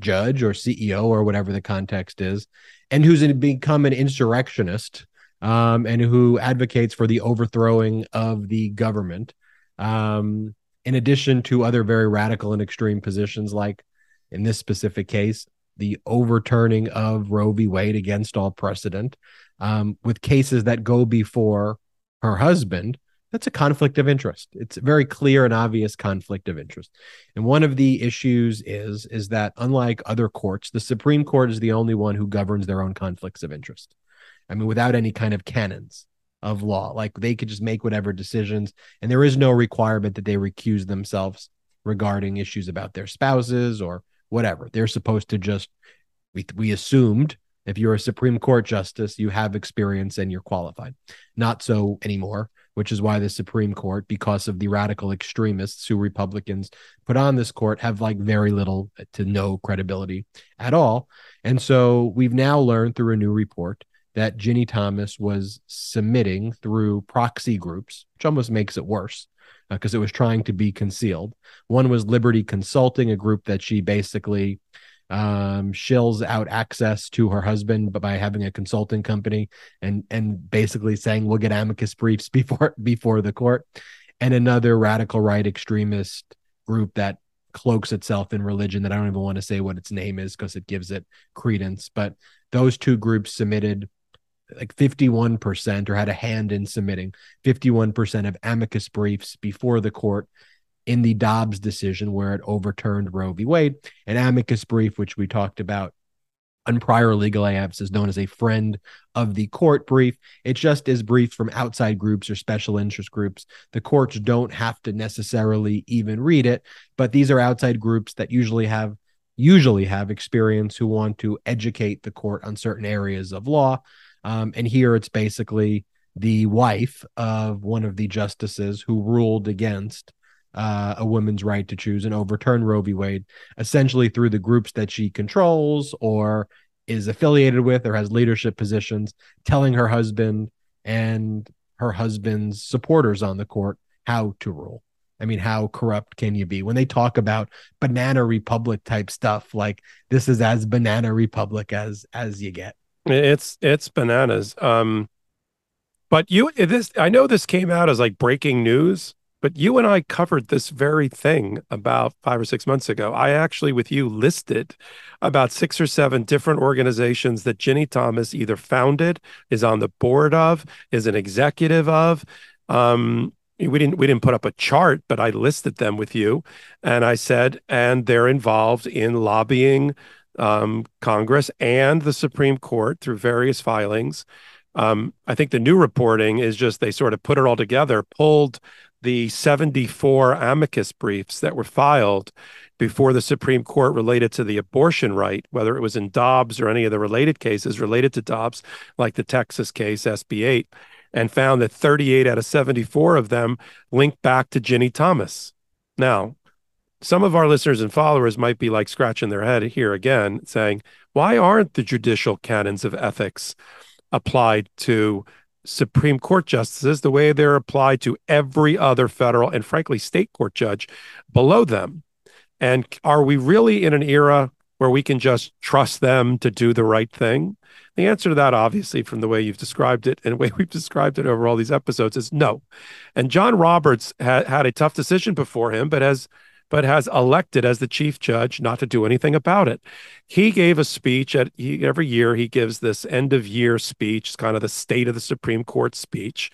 judge or CEO or whatever the context is, and who's become an insurrectionist um, and who advocates for the overthrowing of the government. Um, in addition to other very radical and extreme positions like in this specific case, the overturning of Roe v. Wade against all precedent, um, with cases that go before her husband, that's a conflict of interest. It's a very clear and obvious conflict of interest. And one of the issues is is that unlike other courts, the Supreme Court is the only one who governs their own conflicts of interest. I mean, without any kind of canons of law, like they could just make whatever decisions, and there is no requirement that they recuse themselves regarding issues about their spouses or whatever. They're supposed to just we we assumed if you're a Supreme Court justice, you have experience and you're qualified. Not so anymore, which is why the Supreme Court, because of the radical extremists who Republicans put on this court, have like very little to no credibility at all. And so we've now learned through a new report that Ginni Thomas was submitting through proxy groups, which almost makes it worse because uh, it was trying to be concealed. One was Liberty Consulting, a group that she basically um, shills out access to her husband by having a consulting company and and basically saying we'll get amicus briefs [LAUGHS] before before the court. And another radical right extremist group that cloaks itself in religion that I don't even want to say what its name is because it gives it credence. But those two groups submitted like 51% or had a hand in submitting 51% of amicus briefs before the court in the Dobbs decision where it overturned Roe v. Wade, an amicus brief, which we talked about on prior legal apps is known as a friend of the court brief. It just is briefs from outside groups or special interest groups. The courts don't have to necessarily even read it, but these are outside groups that usually have usually have experience who want to educate the court on certain areas of law. Um, and here it's basically the wife of one of the justices who ruled against uh, a woman's right to choose and overturn Roe v. Wade, essentially through the groups that she controls or is affiliated with or has leadership positions, telling her husband and her husband's supporters on the court how to rule. I mean, how corrupt can you be? When they talk about banana republic type stuff, like this is as banana republic as as you get. It's it's bananas. Um but you this I know this came out as like breaking news but you and I covered this very thing about five or six months ago. I actually, with you, listed about six or seven different organizations that Ginni Thomas either founded, is on the board of, is an executive of. Um, we didn't we didn't put up a chart, but I listed them with you, and I said, and they're involved in lobbying um, Congress and the Supreme Court through various filings. Um, I think the new reporting is just they sort of put it all together, pulled the 74 amicus briefs that were filed before the Supreme Court related to the abortion right, whether it was in Dobbs or any of the related cases related to Dobbs, like the Texas case, SB 8, and found that 38 out of 74 of them linked back to Ginni Thomas. Now, some of our listeners and followers might be like scratching their head here again, saying, why aren't the judicial canons of ethics applied to Supreme Court justices the way they're applied to every other federal and frankly state court judge below them. And are we really in an era where we can just trust them to do the right thing? The answer to that, obviously, from the way you've described it and the way we've described it over all these episodes, is no. And John Roberts ha- had a tough decision before him, but has but has elected as the chief judge not to do anything about it. He gave a speech at he, every year. He gives this end of year speech, it's kind of the state of the Supreme Court speech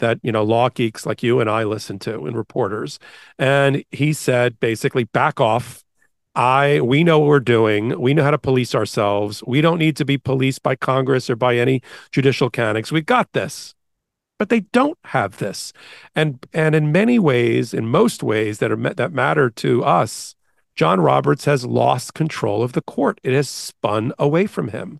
that you know law geeks like you and I listen to and reporters. And he said basically, back off. I we know what we're doing. We know how to police ourselves. We don't need to be policed by Congress or by any judicial canons. We got this but they don't have this. And and in many ways in most ways that are that matter to us john roberts has lost control of the court. It has spun away from him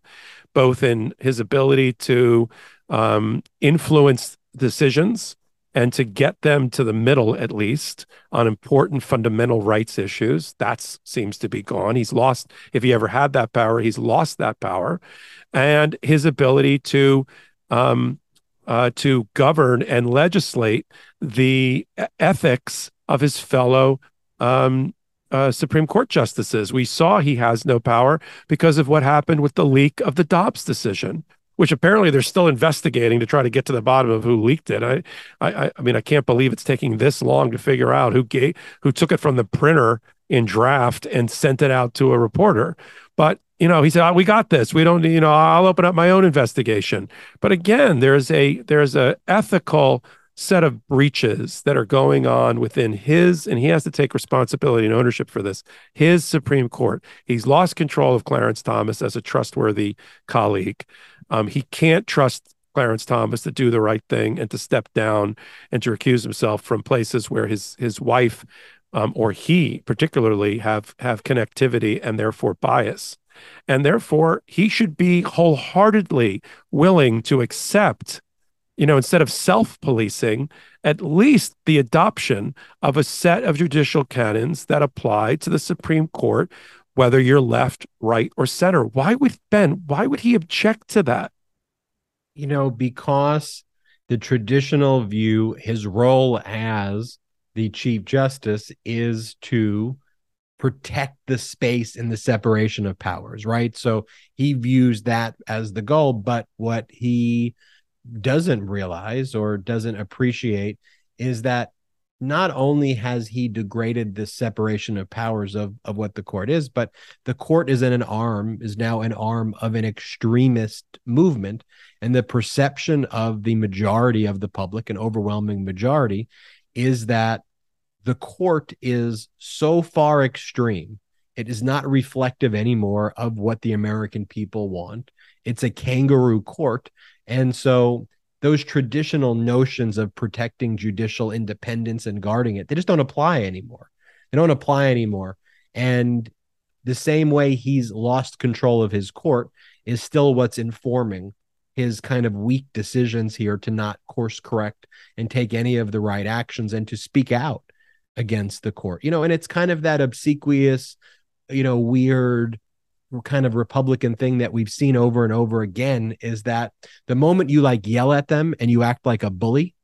both in his ability to um, influence decisions and to get them to the middle at least on important fundamental rights issues. That seems to be gone. He's lost if he ever had that power he's lost that power. And his ability to um, uh, to govern and legislate the ethics of his fellow um, uh, Supreme Court justices. We saw he has no power because of what happened with the leak of the Dobbs decision, which apparently they're still investigating to try to get to the bottom of who leaked it. I, I, I mean, I can't believe it's taking this long to figure out who gave, who took it from the printer in draft and sent it out to a reporter. But you know, he said, oh, "We got this. We don't, you know, I'll open up my own investigation." But again, there's a there's a ethical set of breaches that are going on within his, and he has to take responsibility and ownership for this. His Supreme Court. He's lost control of Clarence Thomas as a trustworthy colleague. Um, he can't trust Clarence Thomas to do the right thing and to step down and to recuse himself from places where his his wife um, or he particularly have have connectivity and therefore bias. And therefore, he should be wholeheartedly willing to accept, you know, instead of self policing, at least the adoption of a set of judicial canons that apply to the Supreme Court, whether you're left, right, or center. Why would Ben, why would he object to that? You know, because the traditional view, his role as the Chief Justice is to protect the space in the separation of powers, right? So he views that as the goal, but what he doesn't realize or doesn't appreciate is that not only has he degraded the separation of powers of, of what the court is, but the court is in an arm, is now an arm of an extremist movement. And the perception of the majority of the public, an overwhelming majority, is that the court is so far extreme. It is not reflective anymore of what the American people want. It's a kangaroo court. And so those traditional notions of protecting judicial independence and guarding it, they just don't apply anymore. They don't apply anymore. And the same way he's lost control of his court is still what's informing his kind of weak decisions here to not course correct and take any of the right actions and to speak out against the court. You know, and it's kind of that obsequious, you know, weird kind of republican thing that we've seen over and over again is that the moment you like yell at them and you act like a bully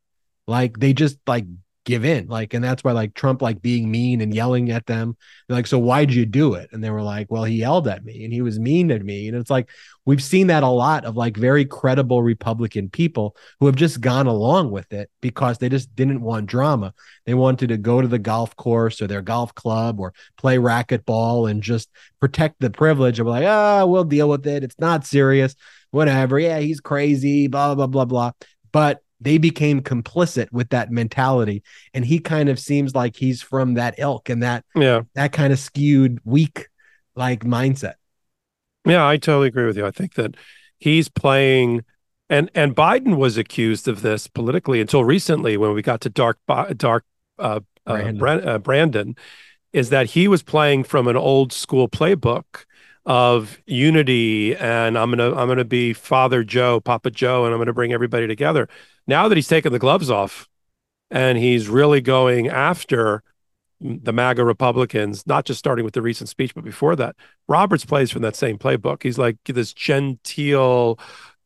like they just like give in like and that's why like trump like being mean and yelling at them They're like so why'd you do it? And they were like well he yelled at me and he was mean to me. And it's like we've seen that a lot of like very credible republican people who have just gone along with it because they just didn't want drama. They wanted to go to the golf course or their golf club or play racquetball and just protect the privilege of like ah oh, we'll deal with it. It's not serious. Whatever. Yeah he's crazy. Blah blah blah blah. But they became complicit with that mentality and he kind of seems like he's from that ilk and that yeah that kind of skewed weak like mindset yeah i totally agree with you i think that he's playing and and biden was accused of this politically until recently when we got to dark dark uh, uh brandon. Uh, brandon is that he was playing from an old school playbook of unity and I'm gonna I'm gonna be Father Joe, Papa Joe, and I'm gonna bring everybody together. Now that he's taken the gloves off and he's really going after the MAGA Republicans, not just starting with the recent speech, but before that, Roberts plays from that same playbook. He's like this genteel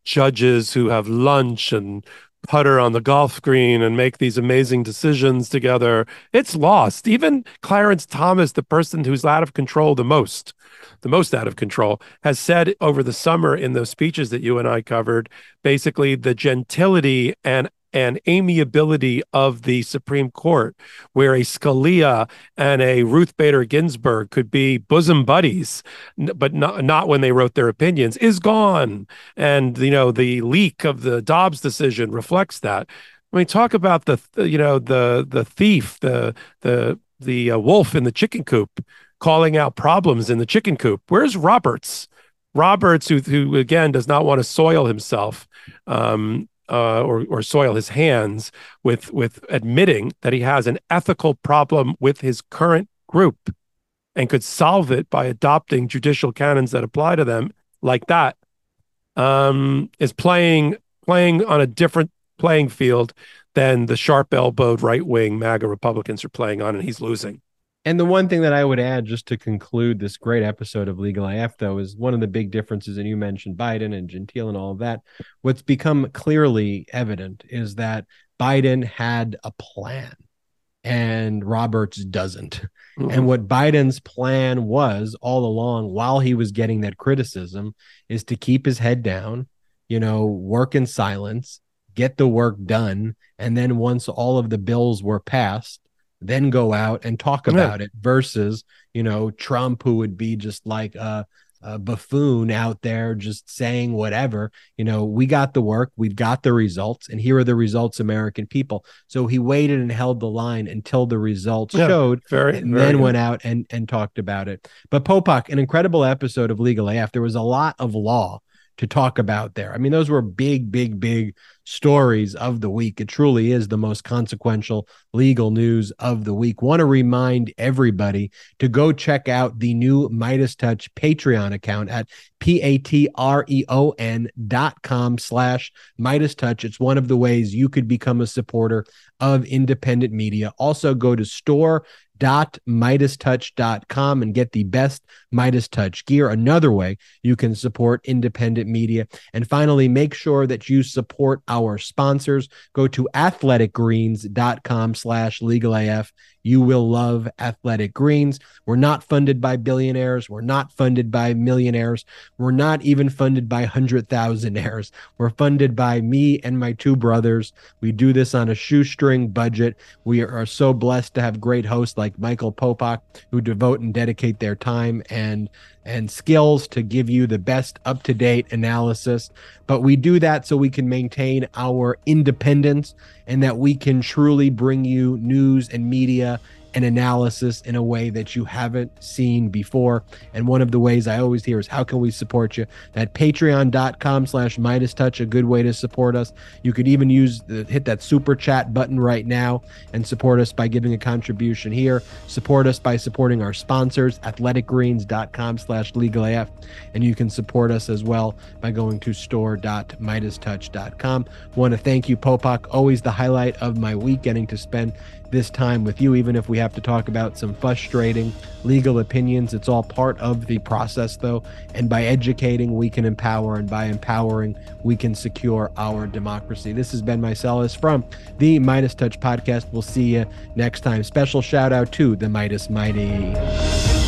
judges who have lunch and putter on the golf green and make these amazing decisions together. It's lost. Even Clarence Thomas, the person who's out of control the most, the most out of control, has said over the summer in those speeches that you and I covered, basically the gentility and and amiability of the Supreme Court, where a Scalia and a Ruth Bader Ginsburg could be bosom buddies, but not not when they wrote their opinions, is gone. And you know the leak of the Dobbs decision reflects that. I mean, talk about the you know the the thief, the the the uh, wolf in the chicken coop calling out problems in the chicken coop. Where's Roberts? Roberts, who, who again does not want to soil himself um, uh, or, or soil his hands with, with admitting that he has an ethical problem with his current group and could solve it by adopting judicial canons that apply to them like that, um, is playing playing on a different playing field than the sharp elbowed right wing MAGA Republicans are playing on, and he's losing. And the one thing that I would add just to conclude this great episode of Legal AF, though, is one of the big differences, and you mentioned Biden and Gentile and all of that. What's become clearly evident is that Biden had a plan and Roberts doesn't. Mm-hmm. And what Biden's plan was all along while he was getting that criticism is to keep his head down, you know, work in silence, get the work done. And then once all of the bills were passed, then go out and talk about it versus you know trump who would be just like a, a, buffoon out there just saying whatever. You know we got the work we've got the results and here are the results american people. So he waited and held the line until the results yeah, showed very, and very then good. went out and and talked about it. But popok an incredible episode of legal af there was a lot of law to talk about there. I mean, those were big, big, big stories of the week. It truly is the most consequential legal news of the week. Want to remind everybody to go check out the new Meidas Touch Patreon account at p-a-t-r-e-o-n dot com slash Meidas Touch. It's one of the ways you could become a supporter of independent media. Also go to store com and get the best MeidasTouch gear. Another way you can support independent media. And finally, make sure that you support our sponsors. Go to athleticgreens.com slash legalaf. You will love Athletic Greens. We're not funded by billionaires. We're not funded by millionaires. We're not even funded by hundred thousandaires. We're funded by me and my two brothers. We do this on a shoestring budget. We are so blessed to have great hosts like Michael Popok who devote and dedicate their time and and skills to give you the best up to date analysis. But we do that so we can maintain our independence and that we can truly bring you news and media and analysis in a way that you haven't seen before. And one of the ways I always hear is how can we support you? That patreon.com slash Meidas Touch, a good way to support us. You could even use the hit that super chat button right now and support us by giving a contribution here. Support us by supporting our sponsors, athleticgreens.com slash legalaf. And you can support us as well by going to store.meidastouch.com. Want to thank you, Popok. Always the highlight of my week getting to spend this time with you, even if we have to talk about some frustrating legal opinions. It's all part of the process, though. And by educating, we can empower. And by empowering, we can secure our democracy. This has been Meiselas from the Meidas Touch podcast. We'll see you next time. Special shout out to the Meidas Mighty.